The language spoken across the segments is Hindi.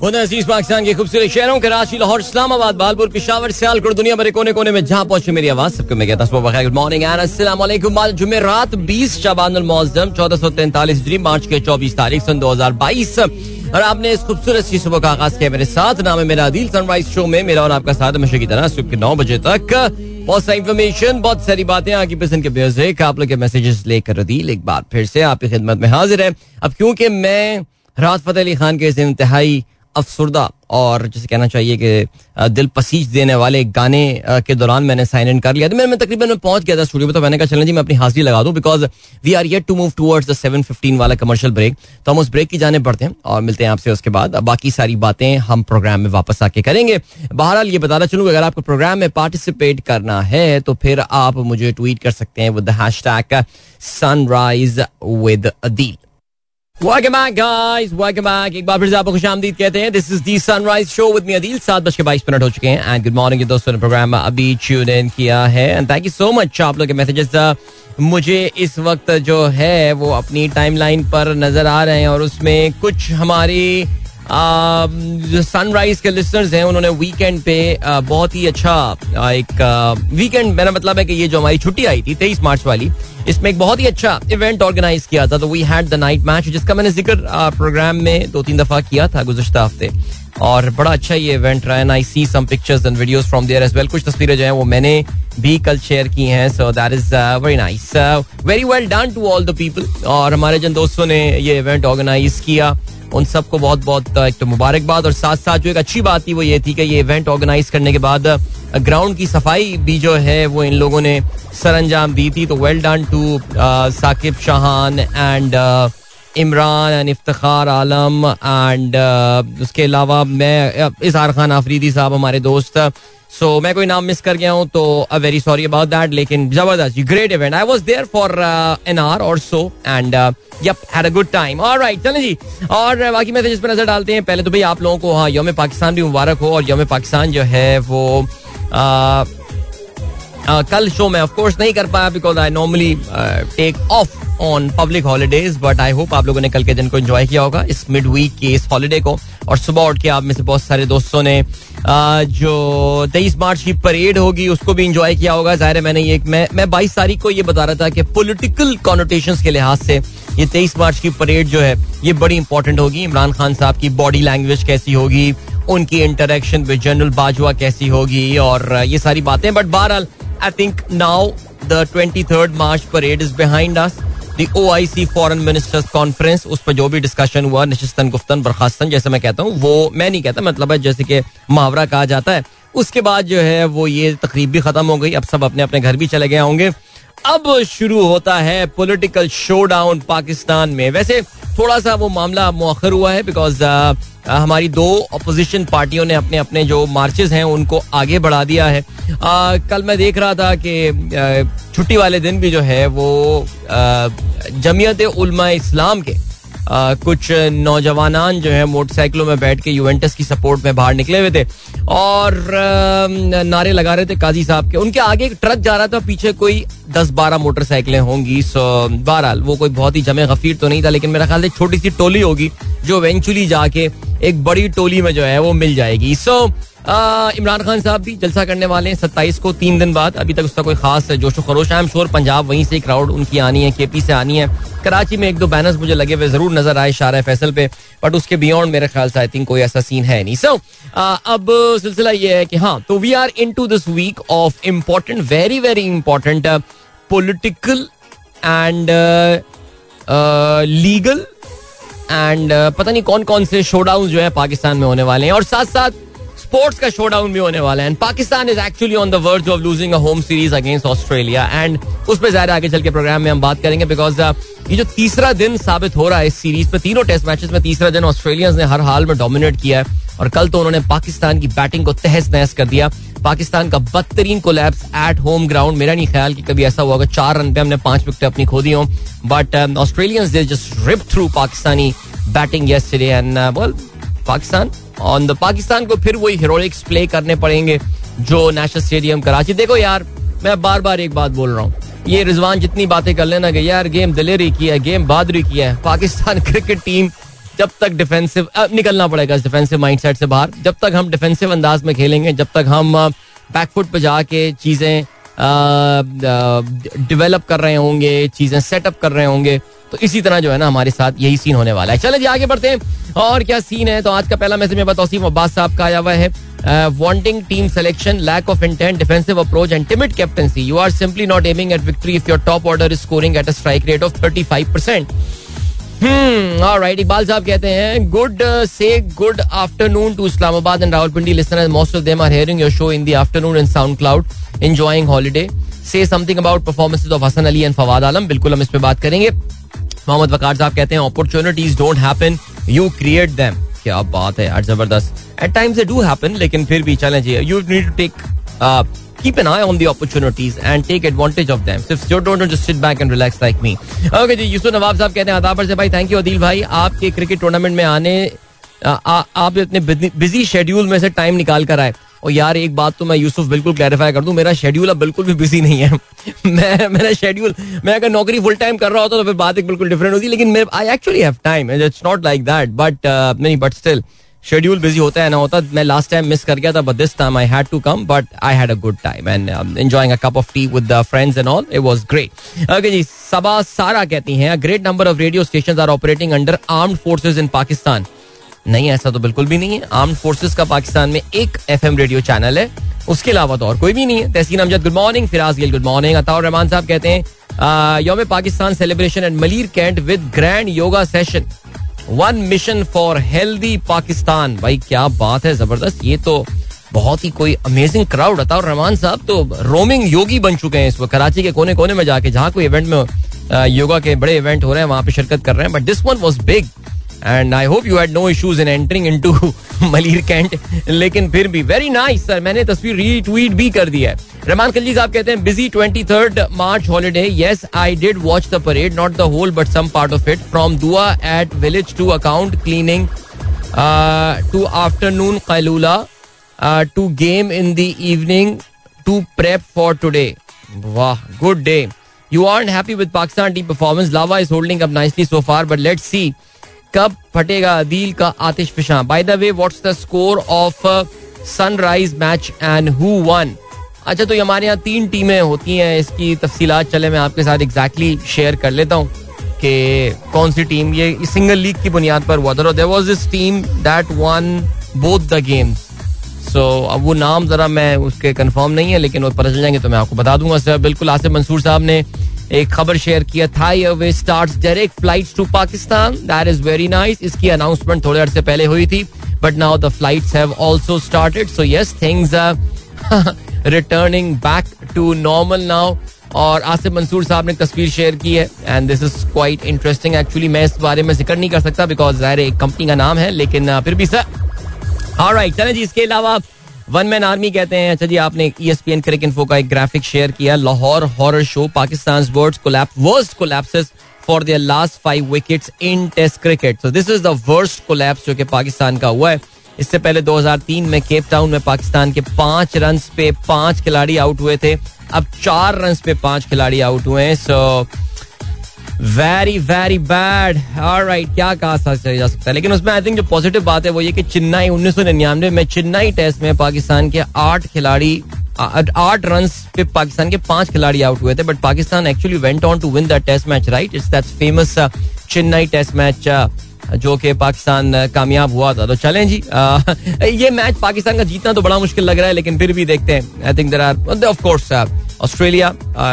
अज़ीज़ पाकिस्तान के खूबसूरत शहरों कराची लाहौर इस्लामाबाद, बालपुर, पिशावर, सियालकोट दुनिया भरे कोने कोने में जहाँ पहुँचे मेरी आवाज़, सबको मैं कहता हूँ गुड मॉर्निंग एंड अस्सलाम जुमे रात 20 शबान सौ तैंतालीस हिजरी, मार्च के 24 तारीख, सन 2022 और आपने इस खूबसूरत सी सुबह का आगाज़ किया मेरे साथ। नाम है मेरा दिल सनराइज शो में। मेरा और आपका साथ हमेशा की तरह, सुबह के नौ बजे तक। बहुत सारी इन्फॉर्मेशन बहुत सारी बातें आपकी पसंद के म्यूज़िक आप लोग के मैसेजेस लेकर दिल एक बार फिर से आपकी खिदमत में हाजिर है। अब क्योंकि मैं राहत फतेह अली खान के इस इंतहाई अफसरदा और जैसे कहना चाहिए कि दिल पसीज देने वाले गाने के दौरान मैंने साइन इन कर लिया। था मैं तकरीबन मैं पहुँच गया था स्टूडियो में तो मैंने कहा, चलें जी, मैं अपनी हाजिरी लगा दूँ because we are yet to move towards the seven fifteen वाला कमर्शियल ब्रेक तो हम उस ब्रेक की जाने पड़ते हैं और मिलते हैं आपसे उसके बाद। बाकी सारी बातें हम प्रोग्राम में वापस आके करेंगे। बहरहाल, ये बताना चलूँ अगर आपको प्रोग्राम में पार्टिसिपेट करना है तो फिर आप मुझे ट्वीट कर सकते हैं with the hashtag sunrise with Adeel Welcome back, guys. Welcome back. एक बार फिर से आपको खुश आमदीद कहते हैं this is the sunrise show with me Adeel सात बज के बाईस मिनट हो चुके हैं एंड गुड मॉर्निंग दोस्तों ने प्रोग्राम अभी ट्यून इन किया है and thank you so much आप लोग के मैसेजेस uh, मुझे इस वक्त जो है वो अपनी टाइमलाइन पर नज़र आ रहे हैं और उसमें कुछ हमारी सनराइज के लिसनर्स हैं, उन्होंने वीकेंड पे बहुत ही अच्छा एक वीकेंड मेरा मतलब है कि ये जो हमारी छुट्टी आई थी, तेईस मार्च वाली, इसमें एक बहुत ही अच्छा इवेंट ऑर्गेनाइज किया था तो we had the night match जिसका मैंने ज़िक्र प्रोग्राम में दो तीन दफ़ा किया था गुजशत हफ़्ते। और बड़ा अच्छा ये इवेंट रहा and I see some pictures and videos from there as well कुछ तस्वीरें जो हैं, वो मैंने भी कल शेयर की हैं so that is very nice very well done to all the people और हमारे जिन दोस्तों ने ये इवेंट ऑर्गेनाइज किया उन सबको बहुत बहुत एक तो मुबारकबाद और साथ साथ जो एक अच्छी बात थी वो ये थी कि ये इवेंट ऑर्गेनाइज करने के बाद ग्राउंड की सफ़ाई भी जो है वो इन लोगों ने सर अंजाम दी थी। तो well done to Saqib Shahan and Imran and Iftar Alam and उसके अलावा मैं इजहार खान आफरीदी साहब हमारे दोस्त। सो so, मैं कोई नाम मिस कर गया हूँ तो I very sorry about that लेकिन ज़बरदस्त great event I was there for an hour और so and yup had a good time और ऑलराइट चलें जी। और बाकी मैसेजेस पर नज़र डालते हैं। पहले तो भाई आप लोगों को हाँ योम पाकिस्तान भी मुबारक हो और योम पाकिस्तान जो है वो कल शो में ऑफ़ कोर्स नहीं कर पाया because I normally take off on public holidays but I hope आप लोगों ने कल के दिन को एंजॉय किया होगा इस मिड वीक के इस हॉलीडे को। और सुबह उठ के आप में से बहुत सारे दोस्तों ने जो तेईस मार्च की परेड होगी, उसको भी इंजॉय किया होगा। ज़ाहिर है मैंने ये, मैं मैं बाईस तारीख को ये बता रहा था कि पॉलिटिकल कॉनोटेशन के लिहाज से ये तेईस मार्च की परेड जो है, ये बड़ी इंपॉर्टेंट होगी। इमरान खान साहब की बॉडी लैंग्वेज कैसी होगी? उनकी इंटरेक्शन विद जनरल बाजवा कैसी होगी और ये सारी बातें बट बहरहाल I think now the twenty third March parade is behind us O I C foreign ministers conference उस पर जो भी डिस्कशन हुआ निशिस्तन गुफ्तन बर्खास्तन, जैसे मैं कहता हूँ, वो, मैं नहीं कहता मतलब है जैसे कि मुहावरा कहा जाता है। उसके बाद जो है, वो ये तकरीब भी खत्म हो गई, अब सब अपने अपने घर भी चले गए होंगे। अब शुरू होता है पॉलिटिकल शोडाउन पाकिस्तान में। वैसे थोड़ा सा वो मामला मुखर हुआ है बिकॉज़ हमारी दो अपोजिशन पार्टियों ने अपने अपने जो मार्चेस हैं उनको आगे बढ़ा दिया है। आ, कल मैं देख रहा था कि छुट्टी वाले दिन भी जो है वो जमीयत उलमा इस्लाम के आ, कुछ नौजवान जो है मोटरसाइकिलों में बैठ के यूवेंटस की सपोर्ट में बाहर निकले हुए थे। और आ, नारे लगा रहे थे काजी साहब के। उनके आगे एक ट्रक जा रहा था पीछे कोई दस बारह मोटरसाइकिलें होंगी सो बहरहाल वो कोई बहुत ही जमे गफीर तो नहीं था लेकिन मेरा ख्याल से छोटी सी टोली होगी जो इवेंचुअली जाके एक बड़ी टोली में जो है वो मिल जाएगी। सो इमरान खान साहब भी जलसा करने वाले हैं। सत्ताईस को तीन दिन बाद। अभी तक उसका कोई खास जोश खरोश है। शोर पंजाब वहीं से क्राउड उनकी आनी है, केपी से आनी है। कराची में एक दो बैनर्स मुझे लगे हुए ज़रूर नज़र आए शार फैसल पे बट उसके बियॉन्ड मेरे ख्याल से आई थिंक कोई ऐसा सीन है नहीं। सो अब सिलसिला ये है कि हाँ तो we are into this week of important very very important political and legal and पता नहीं कौन कौन से शोडाउन जो है पाकिस्तान में होने वाले हैं। और साथ साथ स्पोर्ट्स का शोडाउन भी होने वाला है and Pakistan is actually on the word of losing a home series against Australia and उस पर ज़्यादा आगे चल के प्रोग्राम में हम बात करेंगे बिकॉज़ ये जो तीसरा दिन साबित हो रहा है इस सीरीज़ पे तीनों टेस्ट मैचेस में तीसरा दिन ऑस्ट्रेलियंस ने हर हाल में डोमिनेट किया है और कल तो उन्होंने पाकिस्तान की बैटिंग को तहस नहस कर दिया पाकिस्तान का बदतरीन कोलैप्स एट होम ग्राउंड मेरा नहीं ख्याल कि कभी ऐसा हुआ होगा चार रन पे हमने पाँच विकेट अपनी खो दी हो but Australians they just rip through Pakistani batting yesterday and well Pakistan on the Pakistan को फिर वही हीरोइक्स प्ले करने पड़ेंगे जो नेशनल स्टेडियम कराची। देखो यार, मैं बार बार एक बात बोल रहा हूँ। ये रिजवान जितनी बातें कर लेना कि यार गेम दलेरी की है गेम बहादुरी की है, पाकिस्तान क्रिकेट टीम जब तक डिफेंसिव निकलना पड़ेगा इस डिफेंसिव माइंडसेट से बाहर। जब तक हम डिफेंसिव अंदाज में खेलेंगे, जब तक हम बैकफुट पे जाके चीज़ें डेवलप कर रहे होंगे, चीज़ें सेटअप कर रहे होंगे तो इसी तरह जो है ना हमारे साथ यही सीन होने वाला है। चले जी आगे बढ़ते हैं। और क्या सीन है? तो आज का पहला मैसेज में तौसीफ अब्बास साहब का आया हुआ है। Wanting team selection lack of intent defensive approach and timid captaincy you are simply not aiming at victory if your top order is scoring at a strike rate of 35%. Hmm, all right. Iqbal साहब कहते हैं गुड से good afternoon to Islamabad and Rawalpindi listeners most of them are hearing your show in the afternoon in SoundCloud enjoying holiday से something about performances of Hasan Ali and Fawad Alam बिल्कुल हम इस पे बात करेंगे। मोहम्मद वकार साहब कहते हैं opportunities don't happen you create them क्या बात है यार ज़बरदस्त at times they do happen लेकिन फिर भी चलें जी you need to take keep an eye on the opportunities and take advantage of them. So if you don't just sit back and relax like me. Okay जी यूसुफ नवाब साहब कहते हैं अदाबर से भाई थैंक यू अदील भाई आपके क्रिकेट टूर्नामेंट में आने आ, आ, आप इतने बिज़ी शेड्यूल में से टाइम निकाल कर आए और यार, एक बात तो मैं यूसुफ बिल्कुल क्लैरिफाई कर दूँ, मेरा शेड्यूल अब बिल्कुल भी बिज़ी नहीं है। मैं, मेरा शेड्यूल मैं अगर नौकरी फुल टाइम कर रहा होता तो फिर बात एक बिल्कुल डिफरेंट होती, लेकिन I actually have time it's not like that but नहीं बट स्टिल शेड्यूल बिज़ी होता है ना होता, मैं लास्ट टाइम मिस कर गया था but this time I had to come but I had a good time and enjoying a cup of tea with the friends and all it was great okay जी, सबा सारा कहती हैं great number of radio stations are operating under armed forces in Pakistan नहीं, ऐसा तो बिल्कुल भी नहीं है। आर्म्ड फोर्सेस का पाकिस्तान में एक एफएम रेडियो चैनल है। उसके अलावा तो और कोई भी नहीं है। Tehseen Amjad good morning Firaz Gill good morning Ataur Rehman साहब कहते हैं योम Pakistan celebration and Malir cantt with grand yoga session one mission for healthy Pakistan भाई, क्या बात है, ज़बरदस्त। ये तो बहुत ही कोई अमेजिंग क्राउड अताउर रहमान साहब तो रोमिंग योगी बन चुके हैं इस वक्त। कराची के कोने कोने में जाके, जहाँ कोई इवेंट में योगा के बड़े इवेंट हो रहे हैं, वहाँ पे शिरकत कर रहे हैं। But this one was big and I hope you had no issues in entering into Malir cantt लेकिन फिर भी वेरी नाइस सर मैंने तस्वीर रीट्वीट भी कर दी है रहमान खलजी साहब कहते हैं busy twenty third March holiday yes I did watch the parade not the whole but some part of it from दुआ at village to account cleaning to afternoon कैलूला to game in the evening to prep for today वाह good day you are happy with Pakistan team performance lava is holding up nicely so far but let's see कब फटेगा अदील का आतिश फिशा by the way what's the score of sunrise match and who won अच्छा तो हमारे यहाँ तीन टीमें होती हैं, इसकी तफसीलात चले, मैं आपके साथ एग्जैक्टली exactly शेयर कर लेता हूँ कि कौन सी टीम ये सिंगल लीग की बुनियाद पर हुआ था। There was this team that won both the games so अब वो नाम जरा मैं उसके कंफर्म नहीं है, लेकिन वो पता चल जाएँगे तो मैं आपको बता दूँगा सर बिल्कुल, आसिफ मंसूर साहब ने एक खबर शेयर किया था airway start direct flights to Pakistan that is very nice इसकी अनाउंसमेंट थोड़े अर्से पहले हुई थी but now the flights have also started so yes things returning back to normal now और आसिफ मंसूर साहब ने तस्वीर शेयर की है and this is quite interesting actually मैं इस बारे में ज़िक्र नहीं कर सकता बिकॉज़ ज़ाहिर एक कंपनी का नाम है, लेकिन फिर भी सर ऑलराइट चलें जी, इसके अलावा वन मैन आर्मी कहते हैं अच्छा जी, आपने E S P N cricinfo का एक ग्राफिक शेयर किया। Lahore horror show Pakistan worst collapses for their last five wickets in test cricket so this is the worst collapse जो कि पाकिस्तान का हुआ है। इससे पहले 2003 में केप टाउन में पाकिस्तान के पाँच रन पे पाँच खिलाड़ी आउट हुए थे। अब चार रन पे पाँच खिलाड़ी आउट हुए हैं। So very very bad right क्या कहा जा सकता है लेकिन उसमें आई थिंक जो पॉजिटिव बात है वो ये कि चेन्नई उन्नीस सौ निन्यानवे में चेन्नई टेस्ट में पाकिस्तान के आठ खिलाड़ी आठ रन पे पाकिस्तान के पाँच खिलाड़ी आउट हुए थे but Pakistan actually went on to win that test match right it's that famous Chennai test match जो कि पाकिस्तान कामयाब हुआ था। तो चलें जी ये मैच पाकिस्तान का जीतना तो बड़ा मुश्किल लग रहा है, लेकिन फिर भी देखते हैं। I think there are of course Australia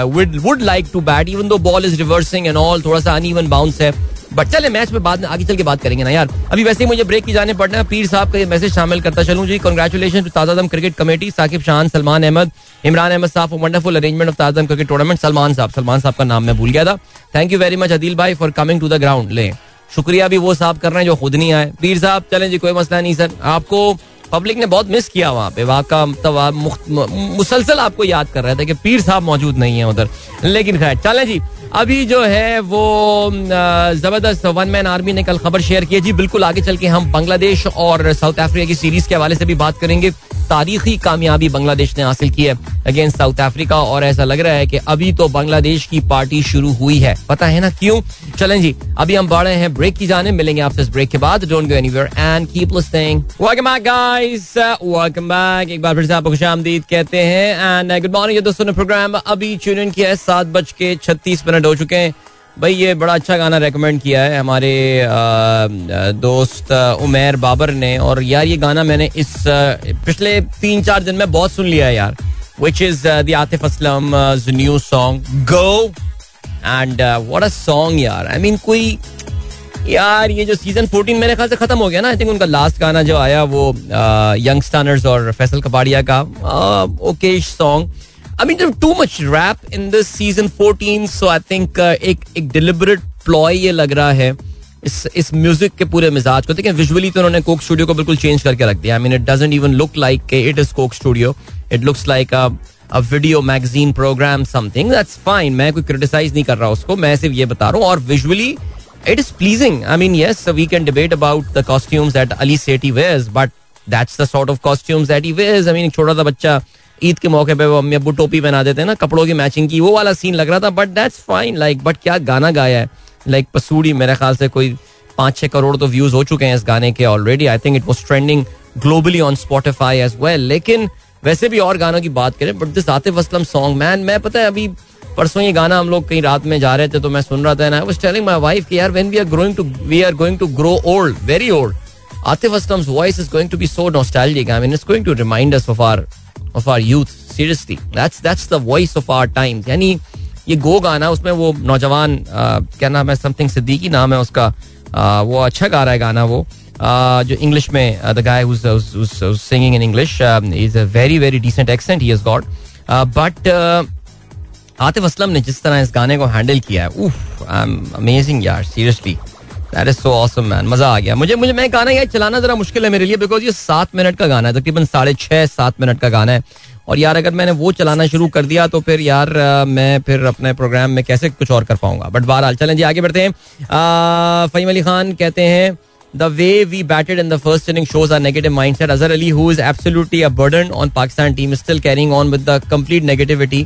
would like to bat even though ball is reversing and all थोड़ा सा अनइवन बाउंस है। बट चले, मैच में बाद में आगे चल के बात करेंगे ना यार। अभी वैसे ही मुझे ब्रेक की जाने पड़ना है। पीर साहब का ये मैसेज शामिल करता चलूँ जी। Congratulation to Tazadam cricket committee Saqib Shan, Salman Ahmed, Imran Ahmed साहब wonderful arrangement of Tazadam cricket tournament Salman साहब सलमान साहब का नाम मैं भूल गया था। Thank you very much Adil भाई for coming to the ground ले। शुक्रिया भी वो साहब कर रहे हैं जो खुद नहीं आए। पीर साहब, चलें जी, कोई मसला नहीं, सर। आपको पब्लिक ने बहुत मिस किया वहाँ पे। वाका मतलब मुसलसल आपको याद कर रहे थे कि पीर साहब मौजूद नहीं है उधर। लेकिन खैर, चलें जी। अभी जो है वो ज़बरदस्त वन मैन आर्मी ने कल खबर शेयर की जी, बिल्कुल आगे चल के हम बांग्लादेश और साउथ अफ्रीका की सीरीज़ के हवाले से भी बात करेंगे। तारीखी कामयाबी बांग्लादेश ने हासिल की है अगेंस्ट साउथ अफ्रीका और ऐसा लग रहा है कि अभी तो बांग्लादेश की पार्टी शुरू हुई है। पता है ना क्यों? चलें जी, अभी हम बढ़ रहे हैं ब्रेक की जाने, मिलेंगे आपसे इस ब्रेक के बाद। Don't go anywhere and keep listening welcome back guys welcome back एक बार फिर से आपको खुशामदीद कहते हैं। एंड गुड मॉर्निंग दोस्तों ने प्रोग्राम अभी ट्यून किया है। सात बज के छत्तीस मिनट हो चुके हैं। भाई ये बड़ा अच्छा गाना रेकमेंड किया है हमारे दोस्त उमेर बाबर ने। और यार ये गाना मैंने इस पिछले तीन चार दिन में बहुत सुन लिया है यार। Which is the Atif Aslam new song go and what a song यार। आई I मीन mean, कोई यार ये जो सीज़न 14 मेरे ख्याल से खत्म हो गया ना। आई थिंक उनका लास्ट गाना जो आया वो यंग स्टानर्स और फैसल कपाड़िया का Okesh song I mean, there's too much rap in this season 14, so I think uh, एक एक deliberate ploy ये लग रहा है इस इस म्यूज़िक के पूरे मिजाज को। देखिए विजुअली तो उन्होंने कोक स्टूडियो को बिल्कुल चेंज करके रख दिया। I mean it even look like it is Coke Studio it looks like a a video magazine program something that's fine मैं कोई क्रिटिसाइज नहीं कर रहा उसको। मैं सिर्फ़ ये बता रहा हूँ। और visually it is pleasing I mean yes we can debate about the costumes that Ali Sethi wears but that's the sort of costumes that he wears I mean छोटा सा बच्चा ईद के मौके पे वो अम्मी अबू टोपी पहना देते हैं ना, कपड़ों की मैचिंग की, वो वाला सीन लग रहा था but that's fine like but क्या गाना गाया है? लाइक पसूड़ी, मेरे ख्याल से कोई पाँच छह करोड़ तो व्यूज़ हो चुके हैं इस गाने के already I think it was trending globally on Spotify as well लेकिन वैसे भी और गानों की बात करें but this Atif Aslam song man मैं पता है अभी परसों ये गाना हम लोग कहीं रात में जा रहे थे तो मैं सुन रहा था I was telling my wife कि यार when we are growing to we are going to grow old very old Atif Aslam's voice is going to be so nostalgic I mean it's going to remind us of our of our youth seriously that's that's the voice of our times यानी ये गो गाना उसमें वो नौजवान क्या नाम है समथिंग सिद्दीकी नाम है उसका वो अच्छा गा रहा है गाना वो जो इंग्लिश में the guy singing in English is a very very decent accent he has got but Atif Aslam ने जिस तरह इस गाने को हैंडल किया है उफ अमेजिंग यार seriously that is so awesome man मज़ा आ गया। मुझे मुझे, मैं गाना यार चलाना जरा मुश्किल है मेरे लिए बिकॉज़ ये सात मिनट का गाना है, तकरीबन साढ़े छः सात मिनट का गाना है। और यार, अगर मैंने वो चलाना शुरू कर दिया तो फिर यार मैं फिर अपने प्रोग्राम में कैसे कुछ और कर पाऊँगा। बट बहरहाल, चलें जी, आगे बढ़ते हैं। फहीम अली खान कहते हैं the way we batted in the first inning shows our negative mindset Azhar Ali who is absolutely a burden on Pakistan team still carrying on with the complete negativity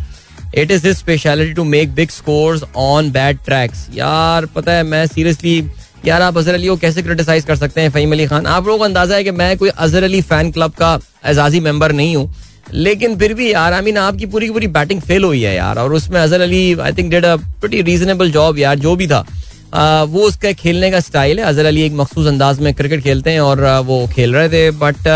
it is his speciality to make big scores on bad tracks यार, पता है, मैं सीरियसली यार आप अजहर अली को कैसे क्रिटिसाइज कर सकते हैं फहीम अली खान? आप लोगों को अंदाज़ा है कि मैं कोई अजहर अली फ़ैन क्लब का एजाजी मेंबर नहीं हूँ लेकिन फिर भी यार आई मीन आपकी पूरी की पूरी बैटिंग फेल हुई है यार और उसमें Azhar Ali I think did a pretty reasonable job यार जो भी था। आ, वो उसका खेलने का स्टाइल है अजहर अली एक मखसूस अंदाज में क्रिकेट खेलते हैं और वो खेल रहे थे बट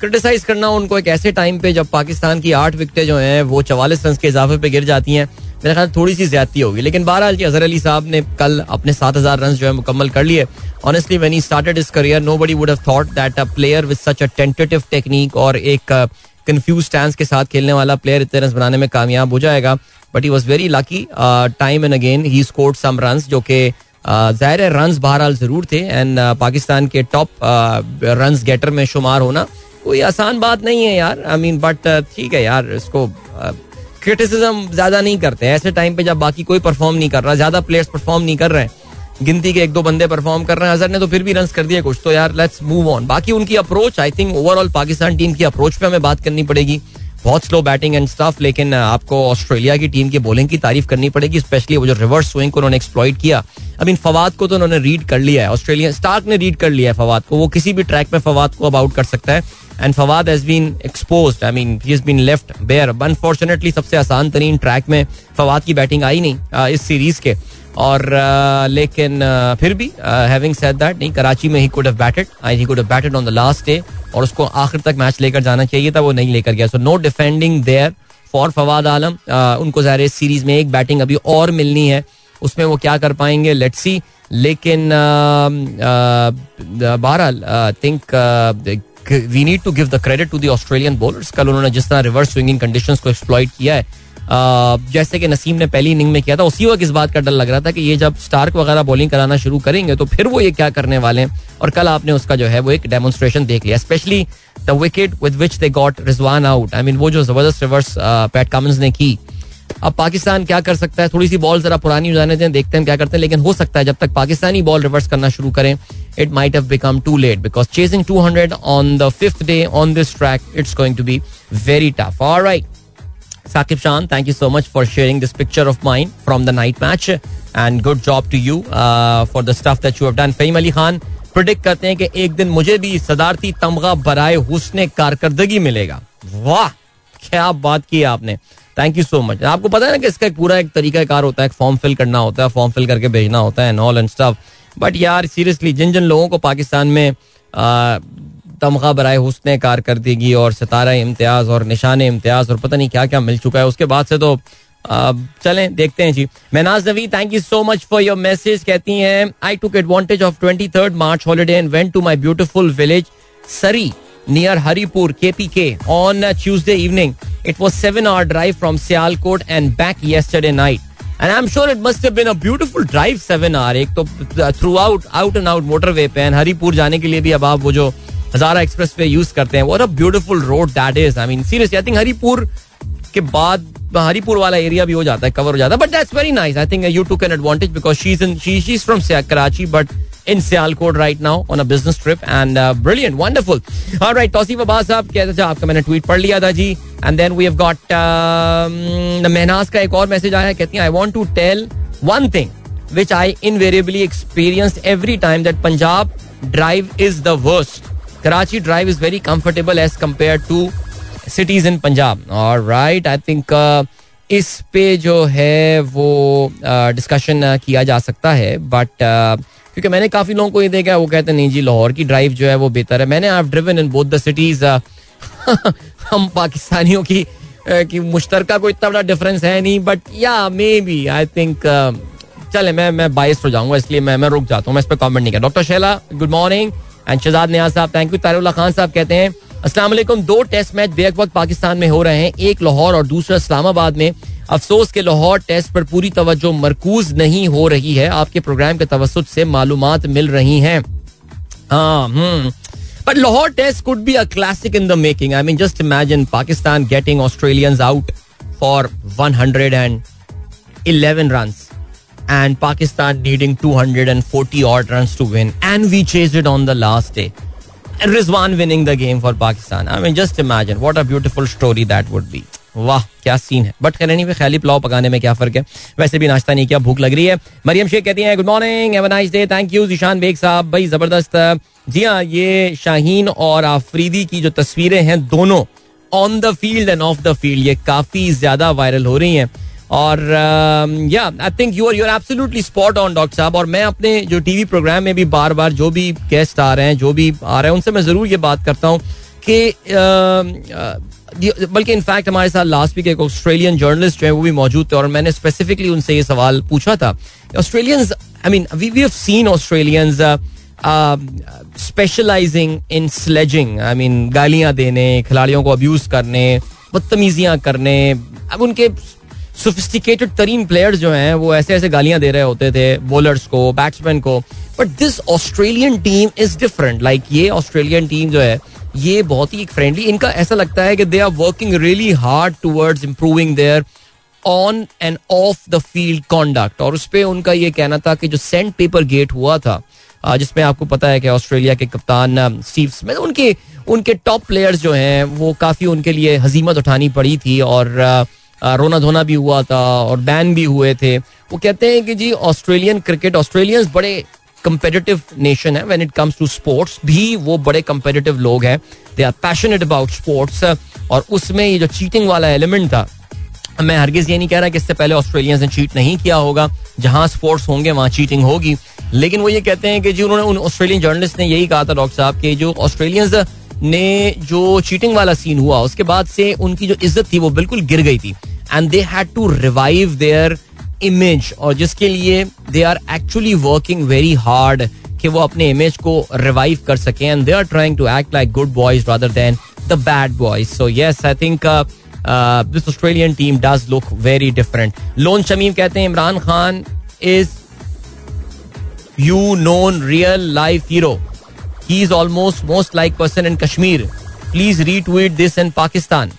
क्रिटिसाइज करना उनको एक ऐसे टाइम पे जब पाकिस्तान की आठ विकटें जो हैं वो चवालीस रन के इजाफे पे गिर जाती हैं मेरे ख्याल थोड़ी सी ज्यादती होगी। लेकिन बहरहाल जी अजहर अली साहब ने कल अपने सात हज़ार रन जो है मुकम्मल कर लिए। Honestly when he started his career nobody would have thought that a player with such a tentative technique और एक कंफ्यूज स्टैंड के साथ खेलने वाला प्लेयर इतने रन बनाने में कामयाब हो जाएगा। But he was very lucky time and again he scored some run जो कि ज़ाहिर है रन बहरहाल ज़रूर थे। एंड पाकिस्तान के टॉप रन गेटर में शुमार होना कोई आसान बात नहीं है यार। आई मीन बट ठीक है यार, इसको क्रिटिसिज्म ज़्यादा नहीं करते ऐसे टाइम पे जब बाकी कोई परफॉर्म नहीं कर रहा, ज़्यादा प्लेयर्स परफॉर्म नहीं कर रहे हैं, गिनती के एक दो बंदे परफॉर्म कर रहे हैं अजहर ने तो फिर भी रन कर दिया कुछ तो यार लेट्स मूव ऑन बाकी उनकी approach I think overall Pakistan team की अप्रोच पे हमें बात करनी पड़ेगी। बहुत स्लो बैटिंग एंड स्टफ़ लेकिन आपको ऑस्ट्रेलिया की टीम की बॉलिंग की तारीफ़ करनी पड़ेगी स्पेशली वो जो रिवर्स स्विंग को उन्होंने एक्सप्लॉइट किया। आई मीन फवाद को तो उन्होंने रीड कर लिया है, ऑस्ट्रेलिया स्टार्क ने रीड कर लिया है फवाद को, वो किसी भी ट्रैक पे फवाद को अब आउट कर सकता है। And Fawad has been expose I mean he been left bare unfortunately सबसे आसान तरीन ट्रैक में फवाद की बैटिंग आई नहीं इस सीरीज़ के। और लेकिन फिर भी हैविंग सेड दैट नहीं, कराची में he could have batted I he could have batted on the last day और उसको आखिर तक मैच लेकर जाना चाहिए था, वो नहीं लेकर गया. So no defending there for Fawad Alam उनको ज़ाहिर इस सीरीज़ में एक बैटिंग अभी और मिलनी है. उसमें वो क्या कर पाएँगे? लेट्स सी लेकिन बहरहाल think we need to give the credit to the Australian bowlers कल उन्होंने जिस तरह रिवर्स स्विंगिंग कंडीशंस को एक्सप्लॉइट किया है जैसे कि नसीम ने पहली इनिंग में किया था, उसी वक्त इस बात का डर लग रहा था कि ये जब स्टार्क वगैरह बॉलिंग कराना शुरू करेंगे तो फिर वो ये क्या करने वाले हैं? और कल आपने उसका जो है, वो एक डेमोन्स्ट्रेशन देख लिया specially the wicket with which they got Rizwan out I mean वो जो ज़बरदस्त रिवर्स पैट कमिंस ने की। अब पाकिस्तान क्या कर सकता है? थोड़ी सी बॉल जरा पुरानी जाने दें, देखते हैं क्या करते हैं, लेकिन हो सकता है जब तक पाकिस्तानी बॉल रिवर्स करना शुरू करें it might have become too late because chasing 200 on the fifth day on this track it's going to be very tough alright Shan, thank you so much for sharing this picture of mine from the night match. And good job to you uh, for the stuff that you have done. Fahim Ali Khan predict करते हैं कि एक दिन मुझे भी सदारती तमगा बराए हुस्न कारकर्दगी मिलेगा। वाह! क्या बात की आपने। थैंक यू सो मच आपको पता है ना कि इसका एक पूरा एक तरीका कार होता है फॉर्म फिल करना होता है फॉर्म फिल करके भेजना होता है and all and stuff but यार सीरियसली जिन जिन लोगों को पाकिस्तान में तमगा बराए हुसन कारकर्दगी और सितारा इम्तियाज़ और निशान इम्तियाज़ और पता नहीं क्या क्या मिल चुका है उसके बाद से तो चलें देखते हैं जी Mahnaz Navi thank you so much for your message कहती हैं I took advantage of twenty third March holiday and went to my beautiful village Sari near Haripur, KPK, on uh, Tuesday evening. It was seven hour drive from Sialkot and back yesterday night. And I'm sure it must have been a beautiful drive seven hour. एक तो through out out and out motorway पे एंड हरिपुर जाने के लिए भी अब आप वो जो हजारा एक्सप्रेस वे यूज़ करते हैं what a beautiful road that is I mean seriously I think Haripur के बाद हरिपुर वाला एरिया भी हो जाता है कवर हो जाता है but that's very nice I think you too can advantage because she is in she she is from Karachi but in Sialkot right now on a business trip and uh, brilliant, wonderful. All right, Tawseef Abbas sahab कहते थे आपका मैंने ट्वीट पढ़ लिया था जी then we have got um, Mahnaz का एक और मैसेज आया कहती हैं I want to tell one thing which I invariably experience every time that Punjab drive is the worst. Karachi drive is very comfortable as compared to cities in Punjab और राइट आई uh, इस पे जो है वो डिस्कशन uh, uh, किया जा सकता है बट क्योंकि मैंने काफ़ी लोगों को ये देखा वो कहते हैं नहीं जी लाहौर की ड्राइव जो है वो बेहतर है मैंने I driven in both the cities हम पाकिस्तानियों की कि मुश्तरका को इतना बड़ा डिफरेंस है नहीं but yeah maybe I think चले मैं मैं बाइस हो जाऊँगा इसलिए मैं मैं रुक जाता हूँ मैं इस पर कमेंट नहीं कर doctor Shaila good morning and Shahzad Niaz sahab thank you तारुल्ला Khan sahab कहते हैं वालेकुम, दो टेस्ट मैच बेक वक्त पाकिस्तान में हो रहे हैं, एक लाहौर और दूसरा इस्लामाबाद में। अफसोस के लाहौर टेस्ट पर पूरी तवज्जो मरकूज नहीं हो रही है। आपके प्रोग्राम के तवसत से मालूम मिल रही हैं. But Lahore test could be a classic in the making I mean just imagine Pakistan getting Australians out for 111 runs. And Pakistan needing 240 odd runs to win. And we chased it on the last day. And Rizwan winning the game for Pakistan. I mean, just imagine what a beautiful story that would be. वाह, क्या सीन है। बट कहने नहीं ख्याली पुलाव पकाने में क्या फ़र्क है? वैसे भी नाश्ता नहीं किया, भूख लग रही है। मरियम शेख कहती हैं good morning have nice day thank you Zeeshan Baig sahab, भाई ज़बरदस्त। जी हाँ ये शाहीन और आफरीदी की जो तस्वीरें हैं, दोनों on the field and off the field ये काफ़ी ज़्यादा वायरल हो रही हैं। और या I think you are you are absolutely spot on doctor sahab, और मैं अपने जो टीवी प्रोग्राम में भी बार बार जो भी गेस्ट आ रहे हैं, जो भी आ रहे हैं, उनसे मैं ज़रूर ये बात करता हूँ कि बल्कि इनफैक्ट हमारे साथ लास्ट वीक एक ऑस्ट्रेलियन जर्नलिस्ट है, वो भी मौजूद थे और मैंने स्पेसिफिकली उनसे ये सवाल पूछा था। Australians I mean we we have seen Australians specialising in sledging I mean गालियाँ देने, खिलाड़ियों को अब्यूज करने, बदतमीजियाँ करने, अब उनके सोफिस्टिकेटेड तरीन प्लेयर्स जो हैं, वो ऐसे ऐसे गालियाँ दे रहे होते थे बॉलर्स को बैट्समैन को। But this Australian team is different like ये ऑस्ट्रेलियन टीम जो है, ये बहुत ही फ्रेंडली इनका ऐसा लगता है कि they are working really hard towards improving their on and off the field conduct और उस पर उनका ये कहना था कि जो सेंट पेपर गेट हुआ था जिसमें आपको पता है कि ऑस्ट्रेलिया के कप्तान स्टीव स्मिथ उनके उनके टॉप प्लेयर्स जो हैं, वो काफ़ी उनके लिए हजीमत उठानी पड़ी थी और रोना धोना भी हुआ था और बैन भी हुए थे। वो कहते हैं कि जी ऑस्ट्रेलियन क्रिकेट ऑस्ट्रेलियंस बड़े कंपेटिटिव नेशन है। When it comes to sports भी वो बड़े कंपेटिटिव लोग हैं। They are passionate about sports और उसमें ये जो चीटिंग वाला एलिमेंट था, मैं हरगिज ये नहीं कह रहा कि इससे पहले ऑस्ट्रेलियंस ने चीट नहीं किया होगा। जहाँ स्पोर्ट्स होंगे, वहाँ चीटिंग होगी। लेकिन वो ये कहते हैं कि जी, उन्होंने, उन ऑस्ट्रेलियन जर्नलिस्ट ने यही कहा था, डॉक्टर साहब, कि जो ऑस्ट्रेलियंस ने जो चीटिंग वाला सीन हुआ, उसके बाद से उनकी जो इज़्ज़त थी, वो बिल्कुल गिर गई थी। And they had to revive their image और जिसके लिए they are actually working very hard कि वो अपने इमेज को रिवाइव कर सके। And they are trying to act like good boys rather than the bad boys so yes I think this Australian team does look very different Lone Shamim कहते हैं, Imran Khan is you known real life hero he is almost most like person in Kashmir please retweet this in Pakistan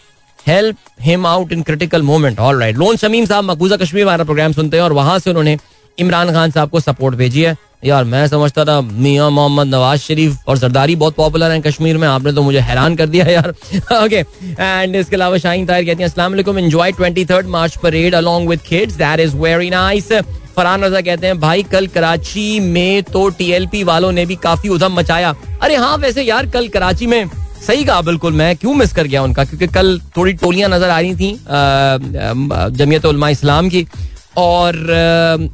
help him out in critical moment all right Lone Shamim sahab मकबूजा Kashmir हमारा प्रोग्राम सुनते हैं और वहाँ से उन्होंने इमरान खान साहब को सपोर्ट भेजी है। यार, मैं समझता था मियाँ मोहम्मद नवाज़ शरीफ और जरदारी बहुत पॉपुलर हैं कश्मीर में। आपने तो मुझे हैरान कर दिया यार। ओके एंड इसके अलावा शाहीन ताहिर कहती हैं, अस्सलाम वालेकुम enjoy 23rd March parade along with kids that is very nice Farhan Raza कहते हैं, भाई, कल कराची में तो टीएलपी वालों ने भी काफ़ी उधम मचाया। अरे हाँ वैसे यार, कल कराची में सही कहा, बिल्कुल, मैं क्यों मिस कर गया उनका? क्योंकि कल थोड़ी टोलियाँ नज़र आ रही थी जमीयत उलमा इस्लाम की। और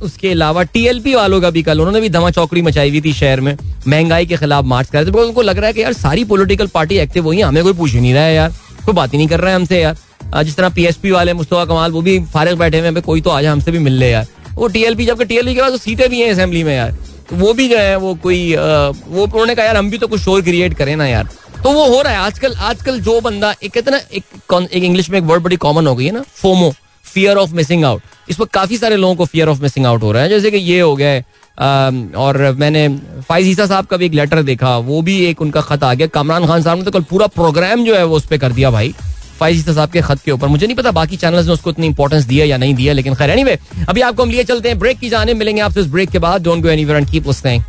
उसके अलावा टीएलपी वालों का भी कल, उन्होंने भी धमा चौकड़ी मचाई हुई थी शहर में, महँगाई के खिलाफ मार्च कर रहे थे। बिकॉज़ उनको लग रहा है कि यार, सारी पॉलिटिकल पार्टी एक्टिव हुई है, हमें कोई पूछ ही नहीं रहा है यार। कोई बात ही नहीं कर रहा है हमसे यार। जिस तरह पीएसपी वाले, मुस्तफ़ा कमाल, वो भी फारिग बैठे हुए कोई तो आज हमसे भी मिल ले यार। वो टीएलपी जबकि टीएलपी के बाद तो सीटें भी हैं असेंबली में यार। तो वो भी जो है, वो कोई वो उन्होंने कहा, यार, हम भी तो कुछ शोर क्रिएट करें ना यार। तो वो हो रहा है, आजकल आजकल जो बंदा, एक कहते ना, एक एक इंग्लिश में एक वर्ड बड़ी कॉमन हो गई है ना, FOMO fear of missing out इस वक्त काफ़ी सारे लोगों को फियर ऑफ़ मिसिंग आउट हो रहा है, जैसे कि ये हो गया है और मैंने फाइज ईसा साहब का भी एक लेटर देखा, वो भी एक उनका खत आ गया, कामरान खान साहब ने तो कल पूरा प्रोग्राम जो है वो उस पर कर दिया भाई फाइज ईसा साहब के खत के ऊपर। मुझे नहीं पता बाकी चैनल्स ने उसको इतनी इंपॉर्टेंस दिया या नहीं दिया, लेकिन खैर एनीवे अभी आपको हम लिए चलते हैं ब्रेक की जाने मिलेंगे आपसे इस ब्रेक के बाद don't go anywhere and keep listening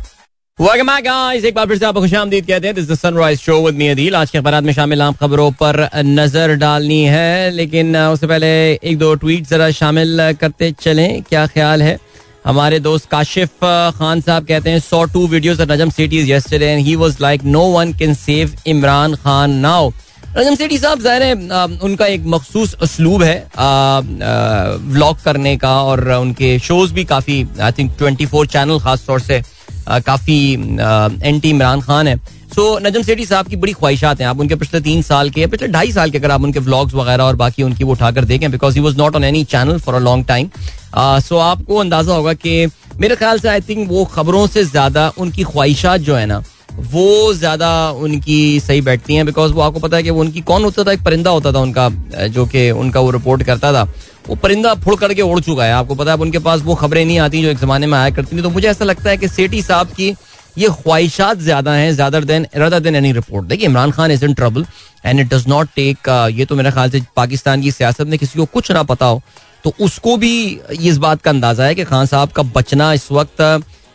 Back, guys. एक बार फिर से आपको कहते हैं। This the sunrise show with me Adeel आज के अखबार में शामिल आम खबरों पर नज़र डालनी है, लेकिन उससे पहले एक दो ट्वीट जरा शामिल करते चलें। क्या ख्याल है? हमारे दोस्त काशिफ खान साहब कहते हैं, saw two videos of Najam and he like no one can save Imran Khan now Najam Sethi sahab, ज़ाहिर है उनका एक मखसूस उसलूब है व्लॉग करने का और उनके शोज़ भी काफ़ी I think twenty four channel खास तौर से काफ़ी एंटी इमरान खान है। सो नजम सेठी साहब की बड़ी ख्वाहिशात हैं। आप उनके पिछले तीन साल के, पिछले ढाई साल के अगर आप उनके व्लॉग्स वगैरह और बाकी उनकी वो उठाकर देखें because he was not on any channel for a long time so आपको अंदाज़ा होगा कि मेरे ख्याल से आई थिंक वो खबरों से ज़्यादा उनकी ख्वाहिशात जो है ना, वो ज़्यादा उनकी सही बैठती हैं बिकॉज़ वो आपको पता है कि वो उनकी कौन होता था? एक परिंदा होता था उनका जो कि उनका वो रिपोर्ट करता था। वो परिंदा फुड़ करके उड़ चुका है। आपको पता है उनके पास वो खबरें नहीं आती जो एक जमाने में आया करती थी। तो मुझे ऐसा लगता है कि सेठी साहब की ये ख्वाहिशात ज़्यादा हैं, ज़्यादा then rather than any report देखिए, Imran Khan is in trouble and it does not take ये तो मेरे ख्याल से पाकिस्तान की सियासत में किसी को कुछ ना पता हो। तो उसको भी इस बात का अंदाज़ा है कि खान साहब का बचना इस वक्त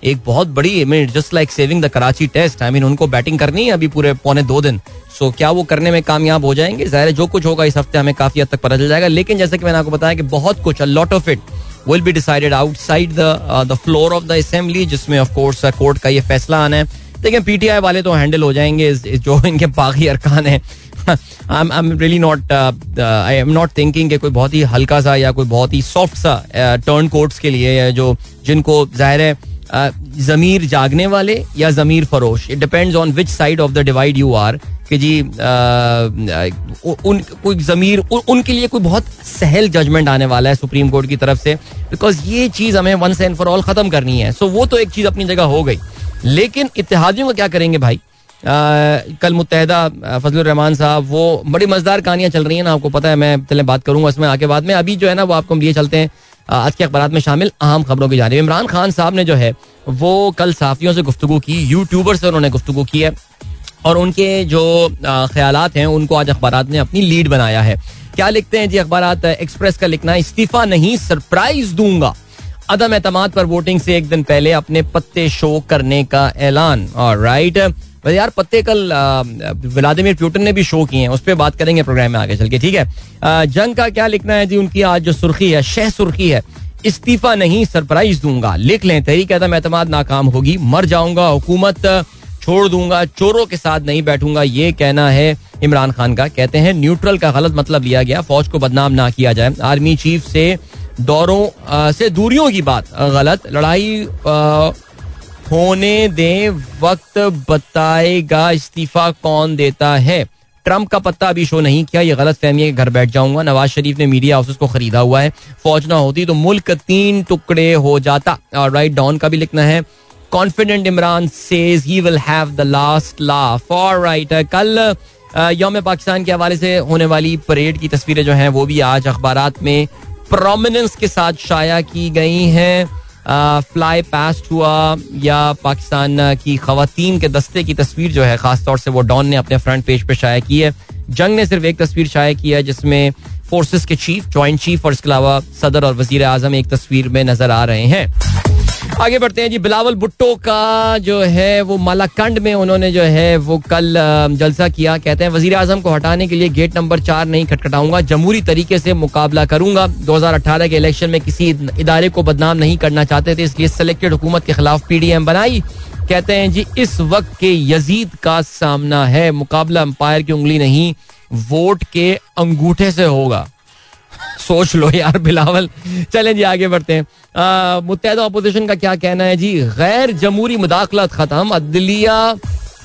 एक बहुत बड़ी just like saving the Karachi test I mean उनको बैटिंग करनी है अभी पूरे पौने दो दिन। सो क्या वो करने में कामयाब हो जाएँगे? ज़ाहिर जो कुछ होगा इस हफ़्ते हमें काफ़ी हद तक पता चल जाएगा। लेकिन जैसे कि मैंने आपको बताया कि बहुत कुछ a lot of it will be decided outside the the floor of the assembly जिसमें ऑफ़ कोर्स कोर्ट का ये फैसला आना है। लेकिन पीटीआई वाले तो हैंडल हो जाएँगे जो इनके बाकी अरकान है। I am really not I am not thinking कि कोई बहुत ही हल्का सा या कोई बहुत ही सॉफ्ट सा टर्न uh, कोर्ट्स के लिए जो जिनको ज़ाहिर है जमीर जागने वाले या जमीर फरोश? It depends on which side of the divide you are कि जी उन, कोई जमीर उनके लिए कोई बहुत सहल जजमेंट आने वाला है सुप्रीम कोर्ट की तरफ़ से। बिकॉज़ ये चीज़ हमें वंस एंड फॉर ऑल खत्म करनी है। सो वो तो एक चीज़ अपनी जगह हो गई। लेकिन इतिहादियों का क्या करेंगे भाई? कल मुतहदा फजल रहमान साहब, वो बड़ी मज़ेदार कहानियाँ चल रही हैं ना, आपको पता है, मैं चले बात करूँगा इसमें आके बाद में अभी जो है ना, वो आपको हम लिए चलते हैं। आज के अखबार में शामिल अहम खबरों की जानी इमरान खान साहब ने जो है, वो कल साफियों से गुफ्तु की, यूट्यूबर से उन्होंने गुफ्तु की है। और उनके जो ख्याल हैं, उनको आज अखबार ने अपनी लीड बनाया है। क्या लिखते हैं जी अखबार एक्सप्रेस का लिखना, इस्तीफा नहीं, सरप्राइज़ दूँगा। अदम एतमाद पर वोटिंग से एक दिन पहले अपने पत्ते शो करने का ऐलान। और राइट यार पत्ते कल व्लादिमिर प्यूटन ने भी शो किए हैं, उस पर बात करेंगे प्रोग्राम में आगे चल के, ठीक है? जंग का क्या लिखना है जी? उनकी आज जो सुर्खी है, शह सुर्खी है, इस्तीफा नहीं, सरप्राइज़ दूँगा। लिख लें, तहरीक अदम एतमाद नाकाम होगी, मर जाऊँगा, हुकूमत छोड़ दूँगा, चोरों के साथ नहीं बैठूँगा, ये कहना है इमरान खान का। कहते हैं, न्यूट्रल का गलत मतलब लिया गया, फौज को बदनाम ना किया जाए। आर्मी चीफ से दौरों से दूरियों की बात, गलत। लड़ाई होने दें वक्त बताएगा, इस्तीफा कौन देता है? ट्रंप का पत्ता अभी शो नहीं किया, ये गलत फहमी है घर बैठ जाऊँगा। नवाज़ शरीफ ने मीडिया हाउसेस को खरीदा हुआ है। फौज ना होती तो मुल्क तीन टुकड़े हो जाता। और राइट डॉन का भी लिखना है confident Imran says he will have the last laugh और राइट कल योम पाकिस्तान के हवाले से होने वाली परेड की तस्वीरें जो हैं, वो भी आज अखबार में प्रोमिनेंस के साथ शाया की गई हैं। फ्लाई पास्ट हुआ या पाकिस्तान की खातन के दस्ते की तस्वीर जो है, खासतौर से वो डॉन ने अपने फ्रंट पेज पर शाया की है। जंग ने सिर्फ़ एक तस्वीर शाया की है, जिसमें फोर्सेस के चीफ ज्वाइंट चीफ और इसके अलावा सदर और वज़ीर आज़म एक तस्वीर में नज़र आ रहे हैं। आगे बढ़ते हैं जी, बिलावल भुट्टो का जो है वो मालाकंड में उन्होंने जो है वो कल जलसा किया। कहते हैं वज़ीर आज़म को हटाने के लिए गेट नंबर चार नहीं खटखटाऊँगा, जमहूरी तरीके से मुकाबला करूँगा। 2018 के इलेक्शन में किसी इदारे को बदनाम नहीं करना चाहते थे, इसलिए सेलेक्टेड हुकूमत के खिलाफ पीडीएम बनाई। कहते हैं जी, इस वक्त के यजीद का सामना है। मुकाबला अंपायर की उंगली नहीं वोट के अंगूठे से होगा। सोच लो यार, बिलावल। चलें जी, आगे बढ़ते हैं। मुतहदा अपोजिशन का क्या कहना है जी? गैर जमहूरी मुदाखलत खत्म, अदलिया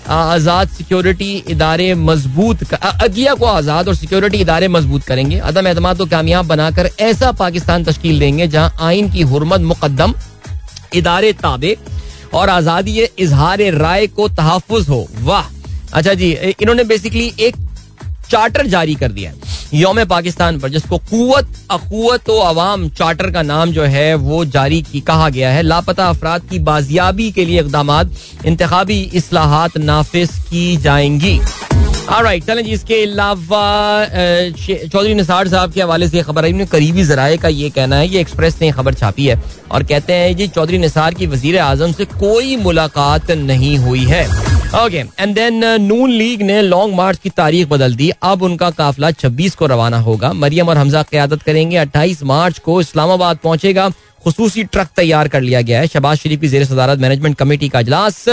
आज़ाद सिक्योरिटी इदारे मज़बूत अदलिया को आज़ाद और सिक्योरिटी इदारे मज़बूत करेंगे। अदम एतमाद को कामयाब बनाकर ऐसा पाकिस्तान तश्कील देंगे जहाँ आइन की हुरमत मुकदम इदारे ताबे और आज़ादी इजहार राय को तहफ़ हो। वाह। अच्छा जी इन्होंने बेसिकली एक चार्टर जारी कर दिया है। योम पाकिस्तान पर जिसको कुत अकुत अवाम चार्टर का नाम जो है, वो जारी की कहा गया है। लापता अफराद की बाजियाबी के लिए इकदाम इंतबी असलाहत नाफिज की जाएँगी। राइट चलें जी इसके अलावा चौधरी निसार साहब के हवाले से खबर आई। उन्हें करीबी जराए का ये कहना है, ये एक्सप्रेस ने खबर छापी है और कहते हैं जी, चौधरी निसार की वज़ीर आज़म से कोई मुलाकात नहीं हुई है। Okay and then Noon league ने लॉन्ग मार्च की तारीख बदल दी। अब उनका काफिला 26 को रवाना होगा। मरियम और हमजा क्यादत करेंगे। 28 मार्च को इस्लामाबाद पहुंचेगा। खसूसी ट्रक तैयार कर लिया गया है। शबाज शरीफ की जेर सदारत मैनेजमेंट कमेटी का अजलास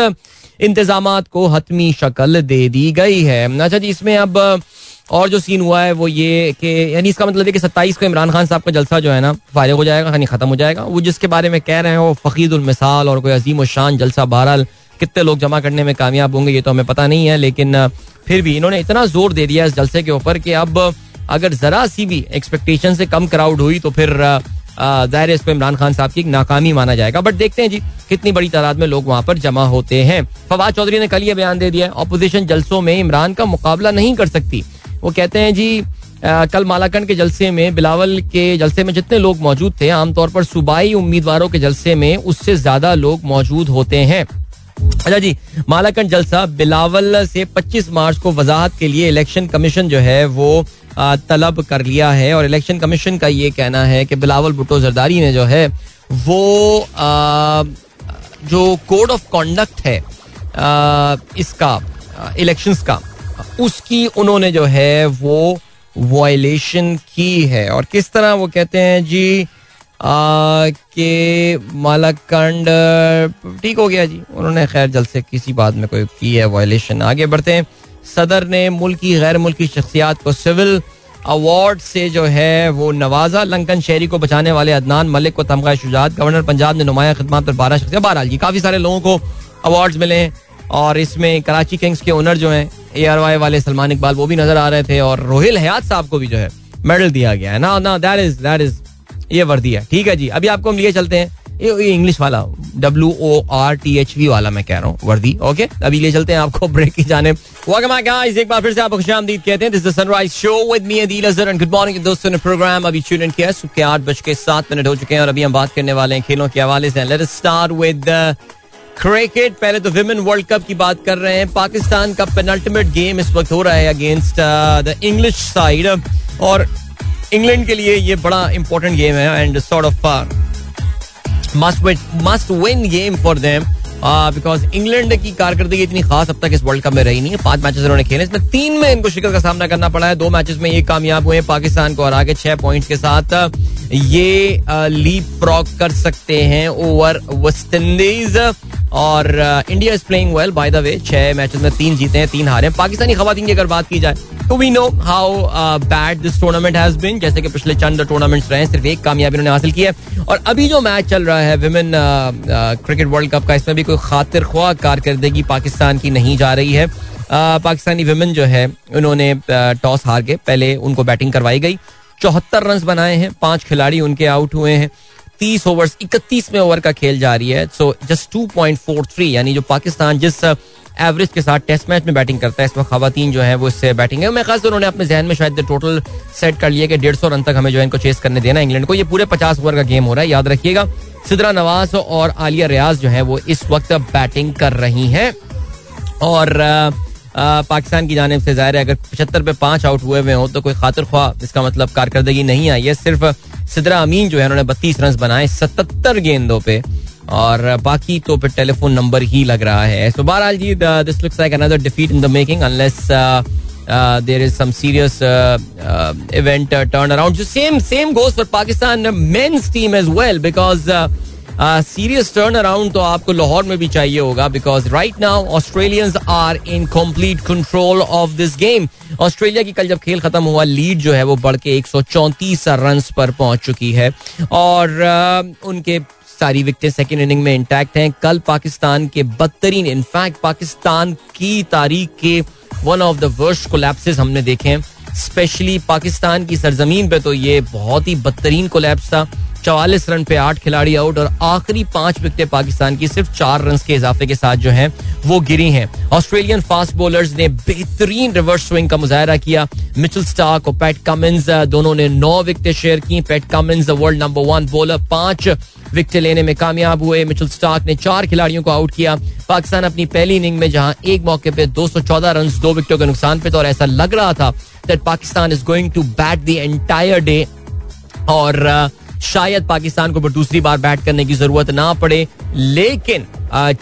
इंतज़ाम को हतमी शक्ल दे दी गई है। अच्छा जी, इसमें अब और जो सीन हुआ है, वो ये कि, यानी इसका मतलब है कि सत्ताईस को इमरान खान साहब का जलसा जो है ना फ़ायदे हो जाएगा, यानी खत्म हो जाएगा। वो जिसके बारे में कह रहे हैं, वो फ़कीद मिसाल और कोई अजीम शान जलसा बहरहाल कितने लोग जमा करने में कामयाब होंगे ये तो हमें पता नहीं है लेकिन फिर भी इन्होंने इतना ज़ोर दे दिया इस जलसे के ऊपर कि अब अगर जरा सी भी एक्सपेक्टेशन से कम क्राउड हुई तो फिर ज़ाहिर इसको इमरान खान साहब की नाकामी माना जाएगा। बट देखते हैं जी कितनी बड़ी तादाद में लोग वहाँ पर जमा होते हैं। फवाद चौधरी ने कल ये बयान दे दिया अपोजिशन जलसों में इमरान का मुकाबला नहीं कर सकती। वो कहते हैं जी आ, कल मालाकंड के जलसे में बिलावल के जलसे में जितने लोग मौजूद थे आमतौर पर सूबाई उम्मीदवारों के जलसे में उससे ज़्यादा लोग मौजूद होते हैं। अच्छा जी मालाकंड जलसा बिलावल से 25 मार्च को वजाहत के लिए इलेक्शन कमीशन जो है वो तलब कर लिया है और इलेक्शन कमीशन का ये कहना है कि बिलावल भुट्टो जरदारी ने जो है वो आ, जो कोड ऑफ़ कॉन्डक्ट है आ, इसका इलेक्शंस का उसकी उन्होंने जो है वो वायलेशन की है। और किस तरह वो कहते हैं जी के मालाकंड, ठीक हो गया जी। उन्होंने खैर जल्द से किसी बात में कोई की है वायलेशन आगे बढ़ते हैं। सदर ने मुल्क की, गैर मुल्की शख्सियात को सिविल अवार्ड से जो है, वो नवाजा। लंकन शहरी को बचाने वाले अदनान मलिक को तमगा शुजात। गवर्नर पंजाब ने नुमाया खदमात पर बारह शख्सियात। बहरहाल जी, काफ़ी सारे लोगों को अवार्ड मिले हैं। और इसमें कराची किंग्स के ओनर जो हैं ए आर वाई वाले सलमान इकबाल, वो भी नज़र आ रहे थे। और रोहिल हयात साहब को भी जो है मेडल दिया गया है। ना ना दैट इज़ दैट इज़ ये वर्दी है। ठीक है जी, अभी आपको हम लिए चलते हैं। ये इंग्लिश वाला W O R T H V वाला मैं कह रहा हूँ, वर्दी। ओके अभी ले चलते हैं आपको ब्रेक की जाने। एक बार फिर से आपको खुशामदीद कहते हैं। This the sunrise show with me Adeel Azhar and good morning दोस्तों ने प्रोग्राम अभी ट्यून किया सुबह के आठ बज के सात मिनट हो चुके हैं, और अभी हम बात करने वाले हैं खेलों के हवाले से। लेट स्टार्ट विद क्रिकेट पहले तो विमेन वर्ल्ड कप की बात कर रहे हैं। पाकिस्तान का पेनल्टीमेट गेम इस वक्त हो रहा है अगेंस्ट द इंग्लिश साइड और इंग्लैंड के लिए ये बड़ा इंपॉर्टेंट गेम है and sort of must must win game for them because England की कारकर्दगी इतनी खास अब तक इस वर्ल्ड कप में रही नहीं है। पाँच मैचेस उन्होंने खेले, इसमें तीन में इनको शिकस्त का सामना करना पड़ा है। दो मैचेस में ये कामयाब हुए, पाकिस्तान को हरा के छह पॉइंट्स के साथ ये लीप फ्रॉक कर सकते हैं ओवर वेस्ट इंडीज और India is playing well by the way छह मैचेस में तीन जीते हैं तीन हारे हैं पाकिस्तानी खवातीन की अगर बात की जाए तो we know how bad this tournament has been जैसे कि पिछले चंद टूर्नामेंट्स रहे हैं सिर्फ़ एक कामयाबी उन्होंने हासिल की है और अभी जो मैच चल रहा है विमेन क्रिकेट वर्ल्ड कप का इसमें भी कोई खातिर ख्वाह कारकर्दगी पाकिस्तान की नहीं जा रही है पाकिस्तानी विमेन जो है उन्होंने टॉस हार के पहले उनको बैटिंग करवाई गई चौहत्तर रन बनाए हैं पाँच खिलाड़ी उनके आउट हुए हैं तीस ओवर्स इकतीसवें ओवर का खेल जारी है। So just two point four three यानी जो पाकिस्तान जिस एवरेज के साथ टेस्ट मैच में बैटिंग करता है, इस वक्त खातन जो है वो इससे बैटिंग है। मैं खास उन्होंने अपने जहन में शायद टोटल सेट कर लिया कि डेढ़ सौ रन तक हमें जो है इनको चेस करने देना इंग्लैंड को। ये पूरे पचास ओवर का गेम हो रहा है, याद रखिएगा। सिदरा नवाज़ और आलिया रियाज जो है वो इस वक्त बैटिंग कर रही हैं। और पाकिस्तान की जानब से ज़ाहिर है, अगर पचहत्तर पे पाँच आउट हुए हुए हो तो कोई खातिर ख्वाह इसका मतलब कारकर्दगी नहीं आई है। सिर्फ़ सिदरा अमीन जो है, उन्होंने बत्तीस रन बनाए, सतहत्तर गेंदों पे, और बाकी तो फिर टेलीफोन नंबर ही लग रहा है। सो बहरहाल जी this looks like another defeat in the making unless there is some serious event turn around same same goes for Pakistan men's team as well because serious turn around तो आपको लाहौर में भी चाहिए होगा because right now Australians are in complete control of this game Australia की कल जब खेल खत्म हुआ लीड जो है वो बढ़ के एक रन पर पहुँच चुकी है। और uh, उनके सारी विकटें सेकेंड इनिंग में इंटैक्ट हैं। कल पाकिस्तान के बदतरीन इनफैक्ट पाकिस्तान की तारीख के one of the worst collapses हमने देखे हैं। स्पेशली पाकिस्तान की सरजमीन पे तो ये बहुत ही बदतरीन कोलैप्स था। चवालीस रन पे आठ खिलाड़ी आउट और आखिरी पाँच विकेटें पाकिस्तान की सिर्फ़ चार रन के इजाफे के साथ जो है, वो गिरी हैं। ऑस्ट्रेलियन फास्ट बॉलर्स ने बेहतरीन रिवर्स स्विंग का मुजाहरा किया। मिचल स्टार्क और पैट कमिंस दोनों ने नौ विकेटें शेयर की। Pat Cummins world number one bowler पाँच विकेट लेने में कामयाब हुए। मिचल स्टार्क ने चार खिलाड़ियों को आउट किया। पाकिस्तान अपनी पहली इनिंग में जहाँ एक मौके पे 214 रन दो विकेटों के नुकसान पे तो और ऐसा लग रहा था that Pakistan is going to bat the entire day और शायद पाकिस्तान को दूसरी बार बैट करने की ज़रूरत ना पड़े। लेकिन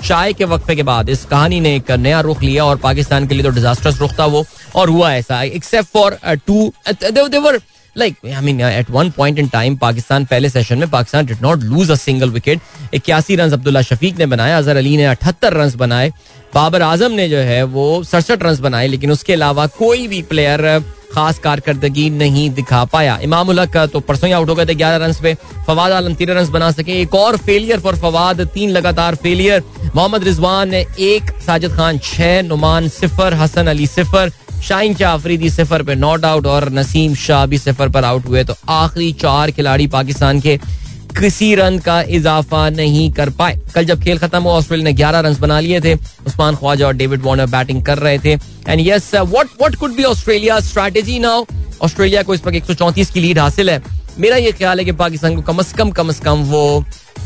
चाय के वक्फे के बाद इस कहानी ने एक नया रुख लिया और पाकिस्तान के लिए तो डिजास्टर्स रुख था वो, और हुआ ऐसा except for to they were like I mean at one point in time Pakistan पहले सेशन में Pakistan did not lose a single wicket इक्यासी रन अब्दुल्ला शफीक ने बनाया अजहर अली ने अठहत्तर रन बनाए। बाबर आज़म ने जो है वो सड़सठ रन बनाए, लेकिन उसके अलावा कोई भी प्लेयर खास कारकर्दगी नहीं दिखा पाया। इमाम उलक तो परसों ही आउट हो गए थे ग्यारह रन पे। फवाद आलम तेरह रन बना सके। एक और फेलियर फॉर फवाद, तीन लगातार फेलियर मोहम्मद रिजवान एक, साजिद खान छह, नुमान सिफर, हसन अली सिफर शाइन शाह अफरीदी सिफर पे नॉट आउट और नसीम शाह भी सिफर पर आउट हुए। तो आखिरी चार खिलाड़ी पाकिस्तान के किसी रन का इजाफा नहीं कर पाए। कल जब खेल खत्म हुआ, ऑस्ट्रेलिया ने ग्यारह रन बना लिए थे। उस्मान ख्वाजा और डेविड वार्नर बैटिंग कर रहे थे। And yes what what could be Australia strategy now Australia को इस वक्त एक की लीड हासिल है। मेरा ये ख्याल है कि पाकिस्तान को कम अज कम कम अज कम वो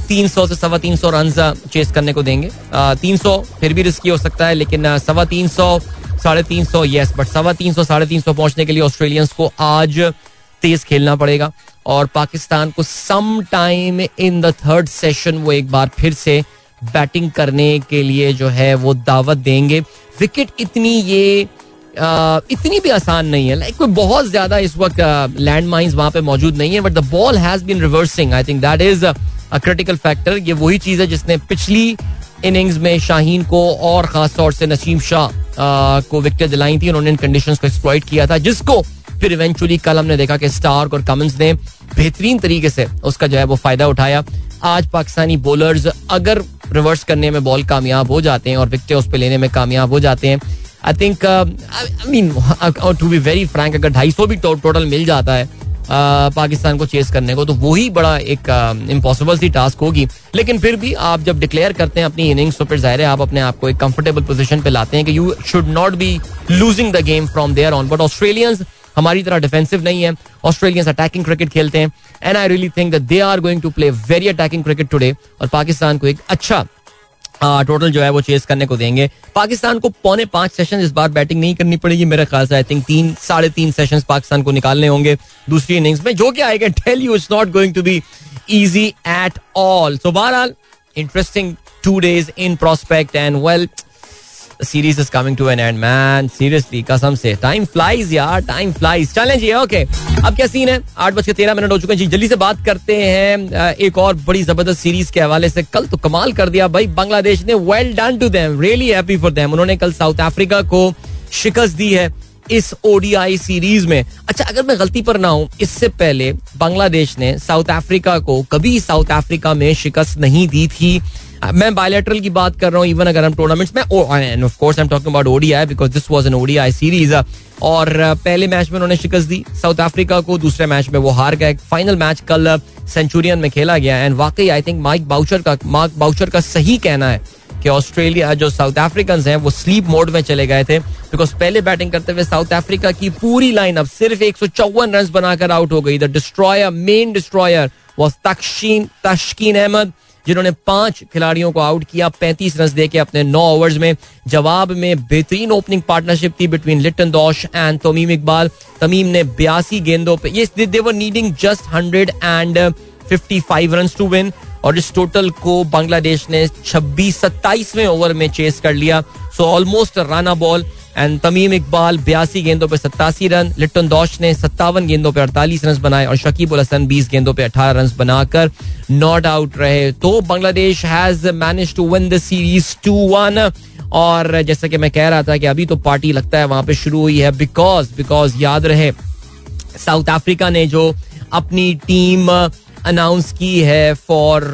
तीन सौ से सवा तीन सौ रन चेस करने को देंगे। तीन सौ फिर भी रिस्की हो सकता है, लेकिन सवा तीन सौ, साढ़े तीन सौ यस बट सवा तीन सौ, साढ़े तीन सौ पहुँचने के लिए ऑस्ट्रेलियंस को आज तेज खेलना पड़ेगा। और पाकिस्तान को some time in the third session वो एक बार फिर से बैटिंग करने के लिए जो है वो दावत देंगे। विकेट इतनी ये आ, इतनी भी आसान नहीं है। लाइक कोई बहुत ज़्यादा इस वक्त लैंड माइंस वहाँ पे मौजूद नहीं है but the ball has been reversing I think that is a critical factor ये वही चीज़ है जिसने पिछली इनिंग्स में शाहीन को और खास तौर से नसीम शाह को विकेट दिलाई थी। उन्होंने इन कंडीशन को एक्सप्लॉइट किया था जिसको फिर इवेंचुअली कल हमने देखा कि स्टार्क और कमंस ने बेहतरीन तरीके से उसका जो है वो फ़ायदा उठाया। आज पाकिस्तानी बॉलर्स अगर रिवर्स करने में बॉल कामयाब हो जाते हैं और विकटे उस पर लेने में कामयाब हो जाते हैं I think I mean to be very frank अगर ढाई सौ भी टोटल मिल जाता है पाकिस्तान को चेस करने को तो वही बड़ा एक इम्पॉसिबल सी टास्क होगी। लेकिन फिर भी आप जब डिक्लेयर करते हैं अपनी इनिंग्स तो फिर ज़ाहिर है आप अपने आप को एक कंफर्टेबल पोजीशन पे लाते हैं कि you should not be losing the game from there on but Australians हमारी तरह डिफेंसिव नहीं है। ऑस्ट्रेलियंस अटैकिंग क्रिकेट खेलते हैं। And I really think that they are going to play very attacking cricket today और पाकिस्तान को एक अच्छा टोटल जो है वो चेस करने को देंगे। पाकिस्तान को पौने पाँच सेशन इस बार बैटिंग नहीं करनी पड़ेगी मेरे ख्याल से। आई थिंक तीन, साढ़े तीन सेशन पाकिस्तान को निकालने होंगे दूसरी इनिंग्स में। जो कि I can tell you it's not going to be easy at all so बहरहाल interesting two days in prospect and well series is coming to an end man seriously कसम से. टाइम फ्लाइज यार टाइम फ्लाइज चलें जी ओके अब क्या सीन है? आठ बज के तेरह मिनट हो चुके हैं। जी, जल्दी से बात करते हैं एक और बड़ी ज़बरदस्त सीरीज़ के हवाले से। कल तो कमाल कर दिया भाई। बांग्लादेश ने well done to them really happy for them उन्होंने कल साउथ अफ्रीका को शिकस्त दी है इस ओडीआई सीरीज़ में। अच्छा अगर मैं गलती पर ना हूँ, इससे पहले बांग्लादेश ने साउथ अफ्रीका को कभी साउथ अफ्रीका में शिकस्त नहीं दी थी। मैं बायोलेटरल की बात कर रहा हूँ इवन अगर हम टूर्नामेंट्स में of course I am talking about ODI because this was an ODI series और पहले मैच में उन्होंने शिकस्त दी साउथ अफ्रीका को, दूसरे मैच में वो हार गए फाइनल मैच कल सेंचुरियन में खेला गया एंड वाकई आई थिंक माइक बाउचर का मार्क बाउचर का सही कहना है कि ऑस्ट्रेलिया जो साउथ अफ्रीकन हैं, वो स्लीप मोड में चले गए थे बिकॉज़ पहले बैटिंग करते हुए साउथ अफ्रीका की पूरी लाइन अब सिर्फ़ एक सौ चौवन रन बनाकर आउट हो गई the destroyer main destroyer was Taskin Taskin Ahmed जिन्होंने पाँच खिलाड़ियों को आउट किया, पैंतीस रन दे के अपने नौ ओवर्स में। जवाब में बेहतरीन ओपनिंग पार्टनरशिप थी बिटवीन लिटन दोश एंड तमीम इकबाल तमीम ने बयासी गेंदों पर ये they were needing just hundred and fifty five run to win और इस टोटल को बांग्लादेश ने छब्बीस सत्ताईसवें ओवर में चेस कर लिया। So almost run a ball and Tamim Iqbal बयासी गेंदों पर सत्तासी रन लिट्टन दौश ने सत्तावन गेंदों पर अड़तालीस रन बनाए और शकीब उल हसन बीस गेंदों पर अठारह रन बनाकर नॉट आउट रहे। तो Bangladesh has manage to win the series two one और जैसा कि मैं कह रहा था कि अभी तो पार्टी लगता है, वहाँ पे शुरू हुई है बिकॉज़ बिकॉज़ याद रहे साउथ अफ्रीका ने जो अपनी टीम अनाउंस की है फॉर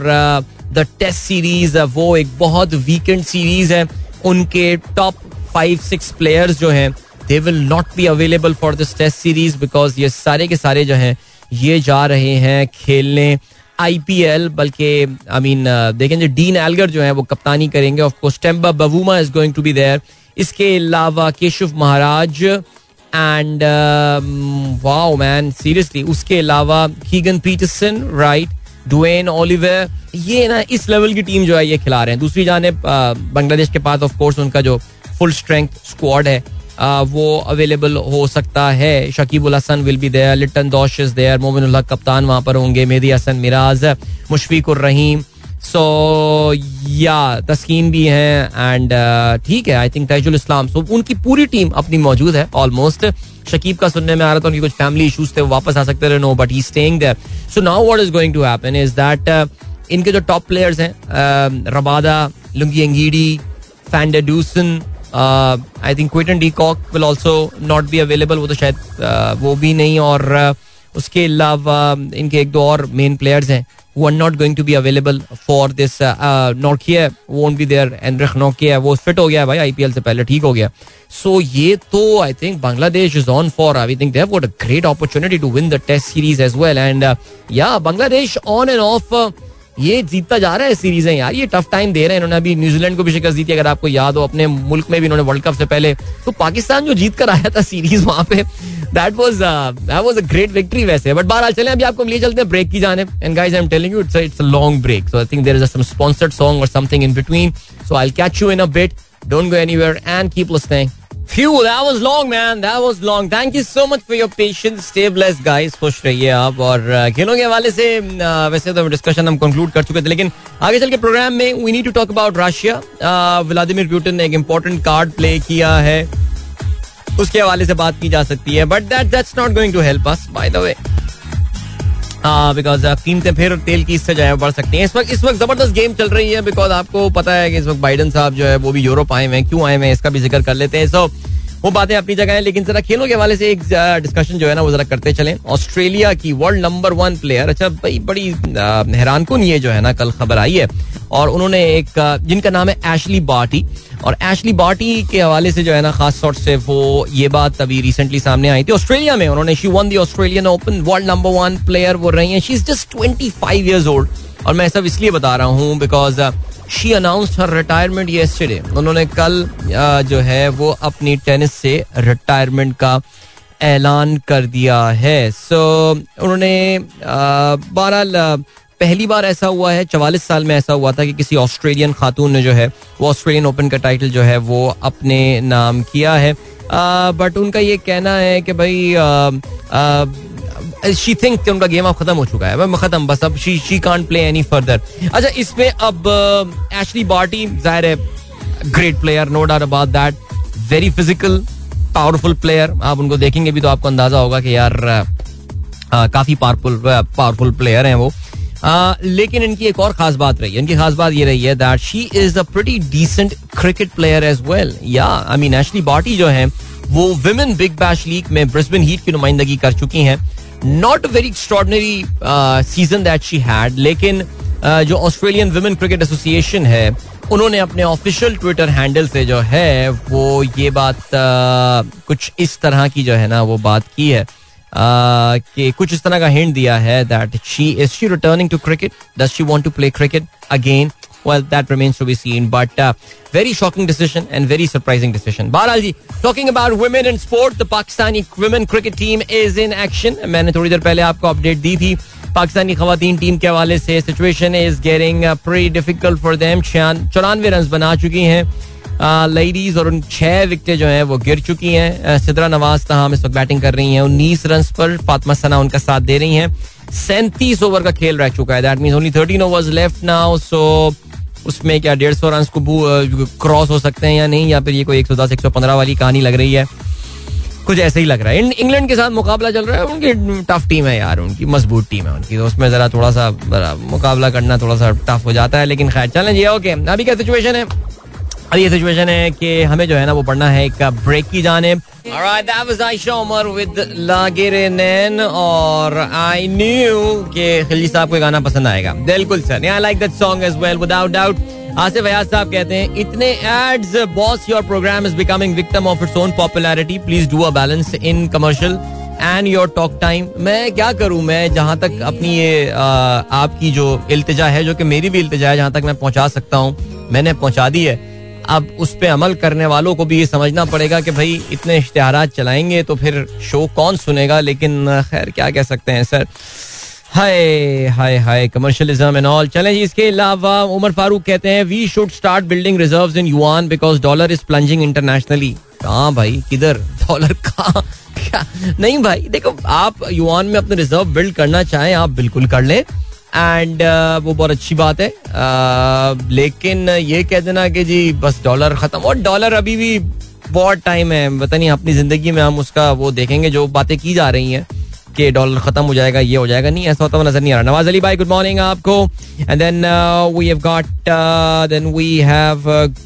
द टेस्ट सीरीज़ वो एक बहुत वीकेंड सीरीज़ है। उनके टॉप फाइव सिक्स प्लेयर्स जो हैं they will not be available for this test series because ये सारे के सारे जो हैं, ये जा रहे हैं खेलने आईपीएल बल्कि आई मीन देखें जो डीन एलगर जो है, वो कप्तानी करेंगे। Of course Temba Bavuma is going to be there इसके अलावा Keshav Maharaj and wow man seriously उसके अलावा Keegan Petersen right Duanne Olivier ये ना इस लेवल की टीम जो है, ये खिला रहे हैं। दूसरी जाने बांग्लादेश के पास ऑफ़ कोर्स उनका जो फुल स्ट्रेंथ स्क्वाड है। वो अवेलेबल हो सकता है। Shakib ul Hasan will be there Liton Das is there Momin कप्तान वहाँ पर होंगे, मेहदी हसन, मिराज मुशफिक रहीम। सो या, तस्कीन भी हैं एंड ठीक है I think Taijul Islam. So उनकी पूरी टीम अपनी मौजूद है ऑलमोस्ट शकीब का सुनने में आ रहा था, उनकी कुछ फैमिली इशूज थे, वो वापस आ सकते रहे no but he staying there so now what is going to happen is that इनके जो टॉप प्लेयर्स हैं Rabada, Lungi Ngidi van der Dussen I think Quinton de Kock will also not be available वो तो शायद uh, वो भी नहीं और uh, उसके अलावा इनके एक दो और मेन प्लेयर्स हैं वो are not going to be available for uh, uh, Norkia won't be there. Enrich Nokia वो फिट हो गया भाई आईपीएल से पहले ठीक हो गया। सो so, ये तो I think Bangladesh is on for I think they have got a great opportunity to win the test series as well and yeah Bangladesh on end of ये जीतता जा रहा है सीरीज़ है यार, ये टफ टाइम दे रहे हैं इन्होंने। अभी न्यूजीलैंड को भी शिकस्त दी थी, अगर आपको याद हो, अपने मुल्क में भी इन्होंने वर्ल्ड कप से पहले। तो पाकिस्तान जो जीत कर आया था सीरीज़ वहाँ पे that was that was a great victory वैसे। बट बहरहाल चले, अभी आपको ले चलते हैं ब्रेक की जाने and guys I am telling you it's it's a long break so I think there is some sponsored song और something in between so I will catch you in a bit don't go anywhere and keep listening Phew, that was long, man. That was long. Thank you so much for your patience. Stay blessed, guys. खुश रहिए आप और खेलों के हवाले से वैसे तो डिस्कशन हम कंक्लूड कर चुके थे लेकिन आगे चल के प्रोग्राम में we need to talk about Russia Vladimir Putin ने एक इंपॉर्टेंट कार्ड प्ले किया है उसके हवाले से बात की जा सकती है but that that's not going to help us by the way because कीमतें फिर तेल की इससे जो है बढ़ सकती हैं। इस वक्त इस वक्त ज़बरदस्त गेम चल रही है बिकॉज़ आपको पता है कि इस वक्त बाइडन साहब जो है वो भी यूरोप आए हुए हैं, क्यों आए हुए हैं, इसका भी ज़िक्र कर लेते हैं। सो वो बातें अपनी जगह है, लेकिन जरा खेलों के हवाले से एक डिस्कशन जो है ना, वो जरा करते चले। ऑस्ट्रेलिया की वर्ल्ड नंबर वन प्लेयर अच्छा भाई, बड़ी हैरान कन ये जो है ना, कल खबर आई है। और उन्होंने एक जिनका नाम है एशली बाटी और एशली बाटी के हवाले से जो है ना, खास तौर से वो ये बात अभी रिसेंटली सामने आई थी। ऑस्ट्रेलिया में उन्होंने she won the Australian Open world number one player वो रही हैं। She is just twenty five years old और मैं सब इसलिए बता रहा हूँ because she announce her retirement yesterday उन्होंने कल जो है वो अपनी टेनिस से रिटायरमेंट का ऐलान कर दिया है। सो so, उन्होंने बहरहाल पहली बार ऐसा हुआ है चवालीस साल में ऐसा हुआ था कि किसी ऑस्ट्रेलियन खातून ने जो है वो ऑस्ट्रेलियन ओपन का टाइटल जो है वो अपने नाम किया है। बट उनका ये कहना है कि भाई शी थिंक उनका गेम अब खत्म हो चुका है। खत्म बस अब she she can't play any further अच्छा इसमें अब एशली बार्टी ज़ाहिर है great player no doubt about that very physical powerful player आप उनको देखेंगे भी तो आपको अंदाज़ा होगा कि यार आ, काफ़ी पावरफुल पावरफुल प्लेयर हैं वो। आ, लेकिन इनकी एक और खास बात रही है। इनकी खास बात ये रही है that she is a pretty decent cricket player as well yeah I mean Ashleigh Barty जो है वो विमेन बिग बैश लीग में ब्रिस्बेन हीट की नुमाइंदगी कर चुकी हैं। Not very extraordinary season that she had लेकिन uh, जो ऑस्ट्रेलियन वुमेन क्रिकेट एसोसिएशन है उन्होंने अपने ऑफिशियल ट्विटर हैंडल से जो है वो ये बात uh, कुछ इस तरह की जो है ना वो बात की है। कि कुछ इस तरह का हिंट दिया है that she is she returning to cricket does she want to play cricket again that remains to be seen. But uh, very shocking decision and very surprising decision. Bahral ji, talking about women in sport, the Pakistani women cricket team is in action. मैंने थोड़ी देर पहले आपको अपडेट दी थी पाकिस्तानी खातन टीम के हवाले से situation is getting pretty difficult for them चौरानवे रन बना चुकी हैं लेडीज़ और उन छह विकेटें जो हैं, वो गिर चुकी हैं। सिद्रा नवाज़ तहाम इस वक्त बैटिंग कर रही हैं। उन्नीस रन पर फातमा सना उनका साथ दे रही हैं। सैंतीस ओवर का खेल रह चुका है। That mean only thirteen overs left now so उसमें क्या डेढ़ सौ रन को क्रॉस हो सकते हैं या नहीं, या फिर ये कोई एक सौ दस, एक सौ पंद्रह वाली कहानी लग रही है। कुछ ऐसे ही लग रहा है। इंग्लैंड के साथ मुकाबला चल रहा है। उनकी टफ टीम है यार, उनकी मज़बूत टीम है उनकी। तो उसमें जरा थोड़ा सा मुकाबला करना थोड़ा सा टफ हो जाता है, लेकिन खैर चलें जी ओके अभी क्या सिचुएशन है? अभी ये सिचुएशन है कि हमें जो है ना वो पढ़ना है एक ब्रेक की जाने और I knew कि खिल्जी साहब को गाना पसंद आएगा। बिल्कुल sir. I like that song as well without doubt Asif Ayaz साहब कहते हैं, इतने ads boss your program is becoming victim of its own popularity please do a balance in commercial and your talk time मैं क्या करूँ? मैं जहाँ तक अपनी ये आपकी जो इल्तजा है, जो कि मेरी भी इल्तिजा है, जहाँ तक मैं पहुँचा सकता हूँ, मैंने पहुँचा दी है। अब उस पर अमल करने वालों को भी ये समझना पड़ेगा कि भाई इतने इश्तेहार चलाएँगे तो फिर शो कौन सुनेगा? लेकिन खैर, क्या कह सकते हैं, सर? हाय हाय हाय कमर्शियलिज्म एंड ऑल चलें इसके अलावा उमर फारूक कहते हैं we should start building reserves in yuan because dollar is plunging internationally कहाँ भाई? किधर? डॉलर कहाँ? क्या? नहीं भाई, देखो, आप युआन में अपने रिज़र्व बिल्ड करना चाहें, आप बिल्कुल कर लें। एंड uh, वो बहुत अच्छी बात है। Uh, लेकिन ये कह देना कि जी बस डॉलर खत्म। और डॉलर अभी भी बहुत टाइम है। पता नहीं अपनी ज़िंदगी में हम उसका वो देखेंगे जो बातें की जा रही हैं कि डॉलर खत्म हो जाएगा ये हो जाएगा। नहीं ऐसा होता हुआ नज़र नहीं आ रहा। नवाज़ अली भाई गुड मॉर्निंग आपको। And then we have then we have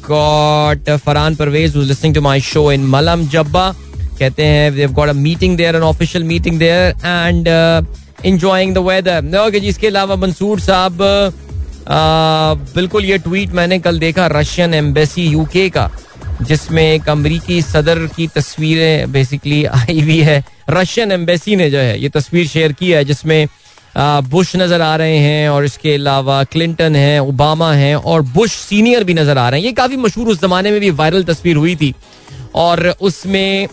got Farhan Pervez listening to my show in Malam Jabba कहते हैं got a meeting there an official meeting there and enjoying the weather okay जी, इसके अलावा मंसूर साहब बिल्कुल ये ट्वीट मैंने कल देखा रशियन एम्बेसी यूके का, जिसमें एक अमरीकी सदर की तस्वीरें बेसिकली आई हुई है। रशियन एम्बेसी ने जो है, ये तस्वीर शेयर की है, जिसमें बुश नज़र आ रहे हैं और इसके अलावा क्लिंटन है ओबामा हैं और बुश सीनियर भी नज़र आ रहे हैं। ये काफ़ी मशहूर उस जमाने में भी वायरल तस्वीर हुई थी। और उसमें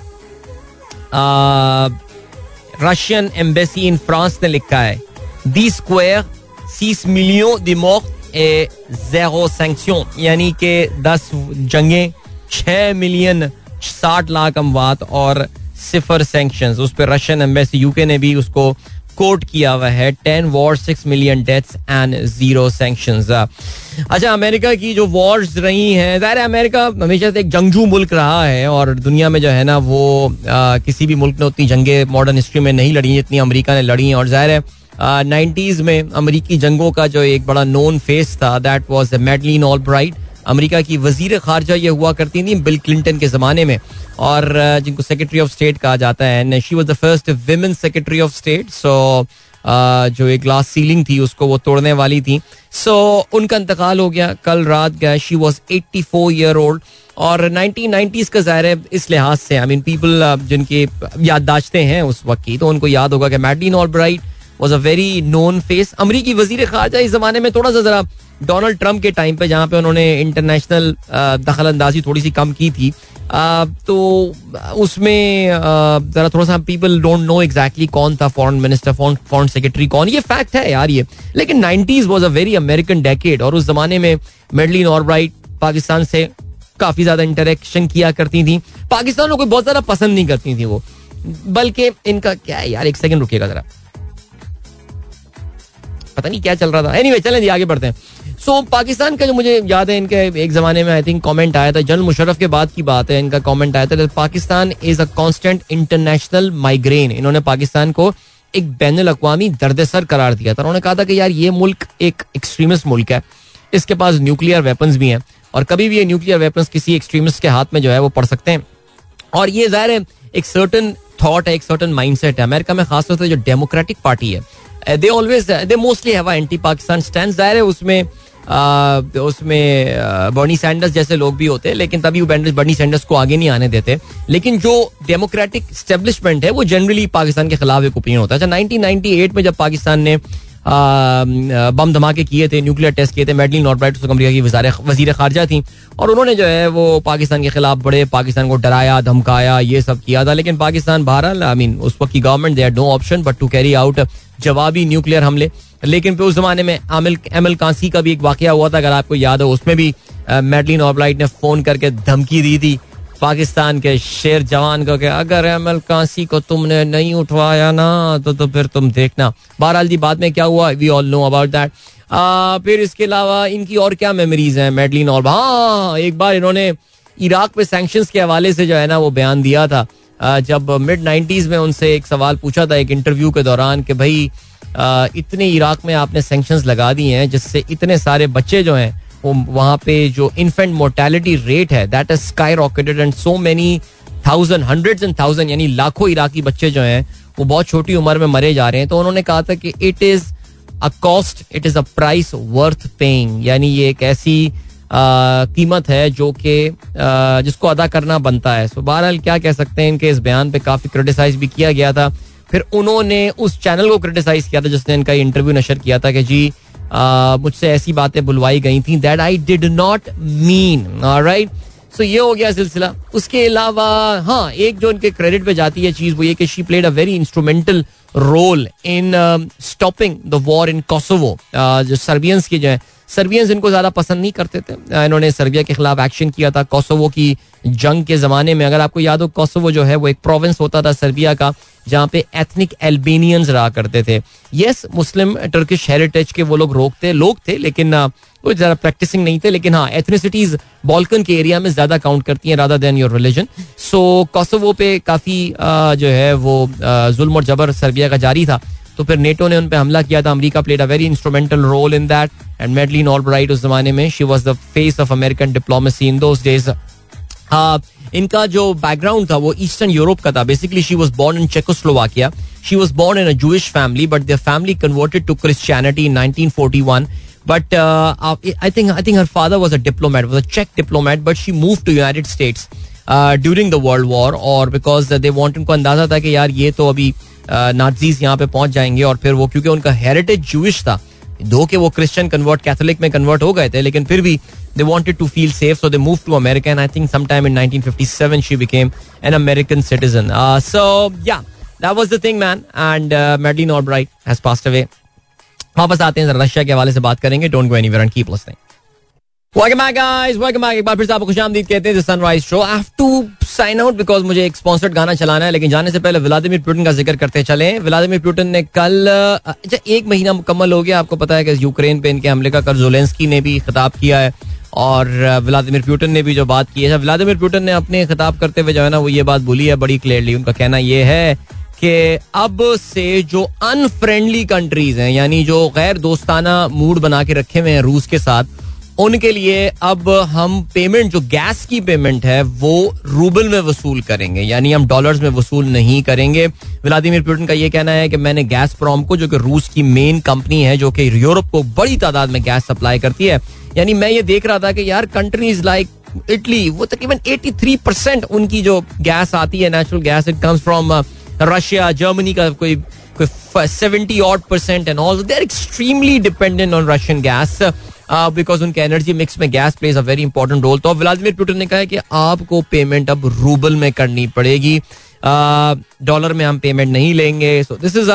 रशियन एम्बेसी इन फ्रांस ने लिखा है। दी स्क्वायर सीस मिलियो दिमोक जेरो सेंक्शन यानी के दस जंगे, छह मिलियन साठ लाख अमवात और सिफर सेंक्शन उस पर रशियन एम्बेसी यूके ने भी उसको कोट किया हुआ है। Ten war six million deaths and zero sanction अच्छा अमेरिका की जो वॉर्स रही हैं ज़ाहिर अमेरिका हमेशा से एक जंगजू मुल्क रहा है और दुनिया में जो है ना वो आ, किसी भी मुल्क ने उतनी जंगे मॉडर्न हिस्ट्री में नहीं लड़ी जितनी अमेरिका ने लड़ी हैं। और ज़ाहिर है नाइन्टीज में अमरीकी जंगों का जो एक बड़ा नोन फेस था that was Madeleine Albright America की वज़ीर खारजा ये हुआ करती थी बिल क्लिंटन के ज़माने में। और जिनको सेक्रेटरी ऑफ़ स्टेट कहा जाता है and she was the first women secretary of state so जो एक ग्लास सीलिंग थी उसको वो तोड़ने वाली थी। सो so, उनका इंतकाल हो गया कल रात गया she was eighty four year old और नाइनटीन नाइनटीज का ज़ाहिर है इस लिहाज से आई मीन पीपल जिनके याददाश्तें हैं उस वक्त की तो उनको याद होगा कि Madeleine Albright was a very known face अमरीकी वज़ीर खारजा इस जमाने में थोड़ा सा जरा डोनाल्ड ट्रंप के टाइम पे जहाँ पे उन्होंने इंटरनेशनल दखल अंदाजी थोड़ी सी कम की थी तो उसमें जरा थोड़ा सा पीपल डोंट नो एग्जैक्टली कौन था फॉरेन मिनिस्टर फॉरेन सेक्रेटरी कौन। ये फैक्ट है यार ये। लेकिन nineties was a very American decade और उस जमाने में मेडलिन और पाकिस्तान से काफ़ी ज़्यादा इंटरेक्शन किया करती थी। पाकिस्तान को बहुत ज़्यादा पसंद नहीं करती थी वो। बल्कि इनका क्या है यार एक सेकेंड रुकेगा जरा। पता नहीं क्या चल रहा था। एनीवे anyway, चलें जी आगे बढ़ते हैं। सो so, पाकिस्तान का जो मुझे याद है इनके एक जमाने में आई थिंक कमेंट आया था जनरल मुशरफ के बाद की बात है इनका कमेंट आया था Pakistan is a constant international migraine इन्होंने पाकिस्तान को एक बैन अवी दर्द करार दिया था। उन्होंने कहा था कि यार ये मुल्क एक एक्सट्रीमिस्ट मुल्क है। इसके पास न्यूक्लियर वेपन्स भी हैं और कभी भी ये न्यूक्लियर वेपन्स किसी एक्सट्रीमिस्ट के हाथ में जो है वो पड़ सकते हैं। और ये ज़ाहिर है एक सर्टन थॉट है एक सर्टन माइंडसेट है। अमेरिका में खासतौर से जो डेमोक्रेटिक पार्टी है they always they mostly have anti Pakistan stand ज़ाहिर है उसमें उसमें बर्नी सैंडर्स जैसे लोग भी होते हैं लेकिन तभी बर्नी सैंडर्स को आगे नहीं आने देते लेकिन जो डेमोक्रेटिक स्टेब्लिशमेंट है वो जनरली पाकिस्तान के खिलाफ एक ओपिनियन होता है अच्छा 1998 में जब पाकिस्तान ने बम धमाके किए थे न्यूक्लियर टेस्ट किए थे मेडलिन ऑलब्राइट उस अमरीका की वज़ीर खारजा थी और उन्होंने जो है वो पाकिस्तान के खिलाफ बड़े पाकिस्तान को डराया धमकाया ये सब किया था लेकिन पाकिस्तान बहरहाल आई मीन उस वक्त की government they no option but to carry out जवाबी न्यूक्लियर हमले। लेकिन फिर उस जमाने में अमिल एम कांसी का भी एक वाक्य हुआ था, अगर आपको याद हो, उसमें भी मेडलिन ऑबलाइट ने फ़ोन करके धमकी दी थी पाकिस्तान के शेर जवान को कि अगर एम कांसी को तुमने नहीं उठवाया ना तो तो फिर तुम देखना। बहरहाल जी, बाद में क्या हुआ? We all know about that फिर इसके अलावा इनकी और क्या मेमोरीज हैं, मेडलिन और हाँ एक बार इन्होंने इराक पे सैंक्शन के हवाले से जो है ना, वो बयान दिया था। जब मिड नाइन्टीज में उनसे एक सवाल पूछा था एक इंटरव्यू के दौरान कि भाई इतने इराक में आपने सैंक्शन लगा दिए हैं, जिससे इतने सारे बच्चे जो हैं, वो वहाँ पे जो इन्फेंट मोर्टेलिटी रेट है that is sky rocketed and so many thousand hundred and thousand यानी लाखों इराकी बच्चे जो हैं, वो बहुत छोटी उम्र में मरे जा रहे हैं। तो उन्होंने कहा था कि it is a cost it is a price worth paying यानी ये एक ऐसी कीमत है जो कि जिसको अदा करना बनता है। सो बहरहाल क्या कह सकते हैं, इनके इस बयान पे काफ़ी क्रिटिसाइज भी किया गया था। फिर उन्होंने उस चैनल को क्रिटिसाइज किया था जिसने इनका इंटरव्यू नशर किया था कि जी मुझसे ऐसी बातें बुलवाई गई थी that I did not mean right so ये हो गया सिलसिला। उसके अलावा हाँ एक जो इनके क्रेडिट पे जाती है चीज़ वो ये कि she played a very instrumental role in stopping the war in Kosovo जो सर्बियंस के जो है सर्बियंस इनको ज़्यादा पसंद नहीं करते थे। इन्होंने सर्बिया के खिलाफ एक्शन किया था, कोसोवो की जंग के जमाने में। अगर आपको याद हो, कोसोवो जो है, वो एक प्रोविंस होता था सर्बिया का, जहाँ पे एथनिक एल्बेनियंस रहा करते थे। यस मुस्लिम टर्किश हेरिटेज के वो लोग रोकते, लोग थे, लेकिन वो ज़्यादा प्रैक्टिसिंग नहीं थे। लेकिन हाँ एथनिसिटीज बॉल्कन के एरिया में ज़्यादा काउंट करती हैं rather than your religion so Kosovo पे काफ़ी जो है, वो जुल्म और जबर सर्बिया का जारी था। तो फिर नेटो ने उन पर हमला किया था। America played a very instrumental role in that and Madeleine Albright उस जमाने में she was the face of American diplomacy in those days इनका जो बैकग्राउंड था वो ईस्टर्न यूरोप का था. Basically she was born in Czechoslovakia she was born in a Jewish family but their family converted to Christianity in 1941 but uh, I think I think her father was a diplomat, was a Czech diplomat, but she moved to United States during the world war और बिकॉज़ दे वॉन्ट उनको अंदाज़ा था कि यार ये तो अभी नाजीज यहाँ पे पहुँच जाएँगे और फिर वो क्योंकि उनका हेरिटेज जूश था दो के वो क्रिश्चियन कन्वर्ट कैथोलिक में कन्वर्ट हो गए थे, लेकिन फिर भी they wanted to feel safe so they move to America and I think some time in 1957 she became an American citizen so yeah that was the thing man and Albright has passed away वापस आते हैं रशिया के हवाले से बात करेंगे don't go anywhere and keep listening welcome back guys welcome back एक बार फिर से आपको खुशामदीद कहते हैं sunrise show I to sign out because मुझे एक स्पॉन्सर्ड गाना चलाना है, लेकिन जाने से पहले व्लादिमीर पुटिन का ज़िक्र करते चले। व्लादिमीर पुटिन ने कल अच्छा एक महीना मुकम्मल हो गया। आपको पता है कि यूक्रेन पे इनके हमले का कर जोलेंस्की ने भी खिताब किया है, और व्लादिमिर पुटिन ने भी जो बात की है। व्लादिमिर पुटिन ने अपने खिताब करते हुए जो है ना, वो ये बात बोली है बड़ी क्लियरली उनका कहना ये है कि अब से जो अनफ्रेंडली कंट्रीज़ हैं, यानी जो गैर दोस्ताना मूड बना के रखे हुए हैं रूस के साथ उनके लिए अब हम पेमेंट जो गैस की पेमेंट है, वो रूबल में वसूल करेंगे। यानी हम डॉलर्स में वसूल नहीं करेंगे। व्लादिमिर पुटिन का ये कहना है कि मैंने गैस प्रॉम को, जो कि रूस की मेन कंपनी है, जो कि यूरोप को बड़ी तादाद में गैस सप्लाई करती है, यानी मैं ये देख रहा था कि यार कंट्रीज़ लाइक इटली वो तकरीबन 83 परसेंट उनकी जो गैस आती है natural gas it comes from Russia Germany का कोई seventy odd percent and all they're extremely dependent on Russian gas because उनके एनर्जी मिक्स में gas plays a very important role तो व्लादिमिर पुटिन ने कहा है कि आपको पेमेंट अब रूबल में करनी पड़ेगी. डॉलर में हम पेमेंट नहीं लेंगे. So this is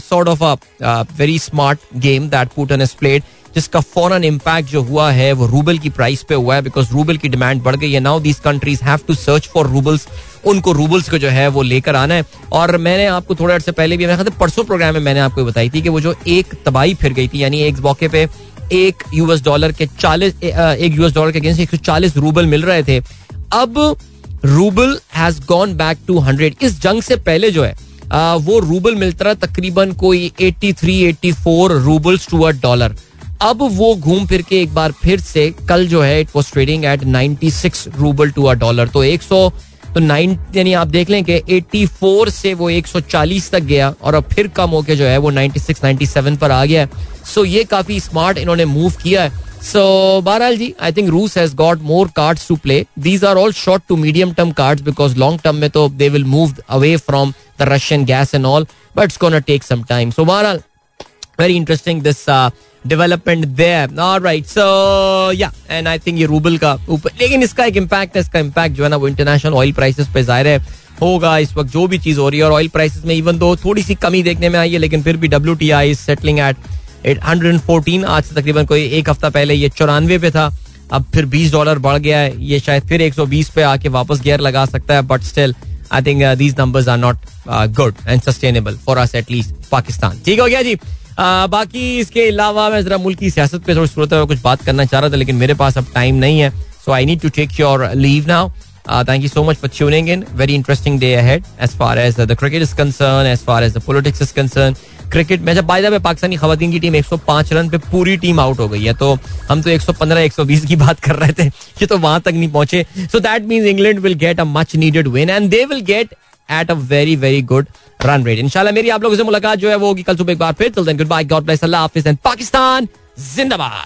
sort of a very smart game that Putin is played जिसका फॉरन इम्पैक्ट जो हुआ है, वो रूबल की प्राइस पे हुआ है बिकॉज़ रूबल की डिमांड बढ़ गई है. Now these countries have to search for roubles उनको रूबल्स को जो है, वो लेकर आना है. और मैंने आपको थोड़े अर्से पहले भी मैं परसों प्रोग्राम में मैंने आपको बताई थी कि वो जो एक तबाही फिर गई थी, यानी एक मौके पे एक यूएस डॉलर के चालीस एक यूएस डॉलर के अगेंस्ट एक सौ चालीस रूबल मिल रहे थे। अब rouble has gone back to hundred इस जंग से पहले जो है आ, वो रूबल मिलता रहा तकरीबन कोई 83 84 रूबल्स टू अ डॉलर अब वो घूम फिर के एक बार फिर से कल जो है it was trading at 96 rouble to a dollar तो 100 तो नाइन, यानी आप देख लें कि 84 से वो 140 तक गया और अब फिर कम होके जो है वो 96 97 पर आ गया है। सो ये काफ़ी स्मार्ट इन्होंने मूव किया है। सो बहरहाल जी आई थिंक रूस has got more cards to play these are all short to medium term cards because long term में तो they will move away from the Russian gas and all but it's gonna take some time so बहरहाल very interesting this development there alright so yeah and I think ये रूबल का ऊपर, लेकिन इसका एक इम्पैक्ट है, इसका इम्पैक्ट जो है ना वो इंटरनेशनल ऑयल प्राइसेस पे ज़ाहिर है होगा इस वक्त, जो भी चीज़ हो रही है और ऑयल प्राइसेस में इवन दो थोड़ी सी कमी देखने में आई है, लेकिन फिर भी W T I settling at at hundred and fourteen आज से तकरीबन कोई एक हफ़्ता पहले ये चौरानवे पे था, अब फिर बीस डॉलर बढ़ गया है, ये शायद फिर एक सौ बीस पे आके वापस गियर लगा सकता है but still I think these numbers are not good and sustainable for us at least Pakistan. ठीक हो गया जी? बाकी इसके अलावा मैं जरा मुल्क की सियासत पे थोड़ी सूरत कुछ बात करना चाह रहा था लेकिन मेरे पास अब टाइम नहीं है so I need to take your leave now thank you so so much for tuning in. Very interesting day as as uh, the cricket is concerned, as far as the politics is concerned. Cricket में जब बाय पाकिस्तानी खवतिन की टीम 105 रन पे पूरी टीम आउट हो गई है तो हम तो 115 120 की बात कर रहे थे ये तो वहाँ तक नहीं पहुँचे so that means England will get a much needed win and they will get at a very very good run rate इंशाल्लाह मेरी आप लोगों से मुलाकात जो है वो होगी कल सुबह एक बार फिर गुड बाय गॉड ब्लेस अल्लाह हाफिज एंड पाकिस्तान जिंदाबाद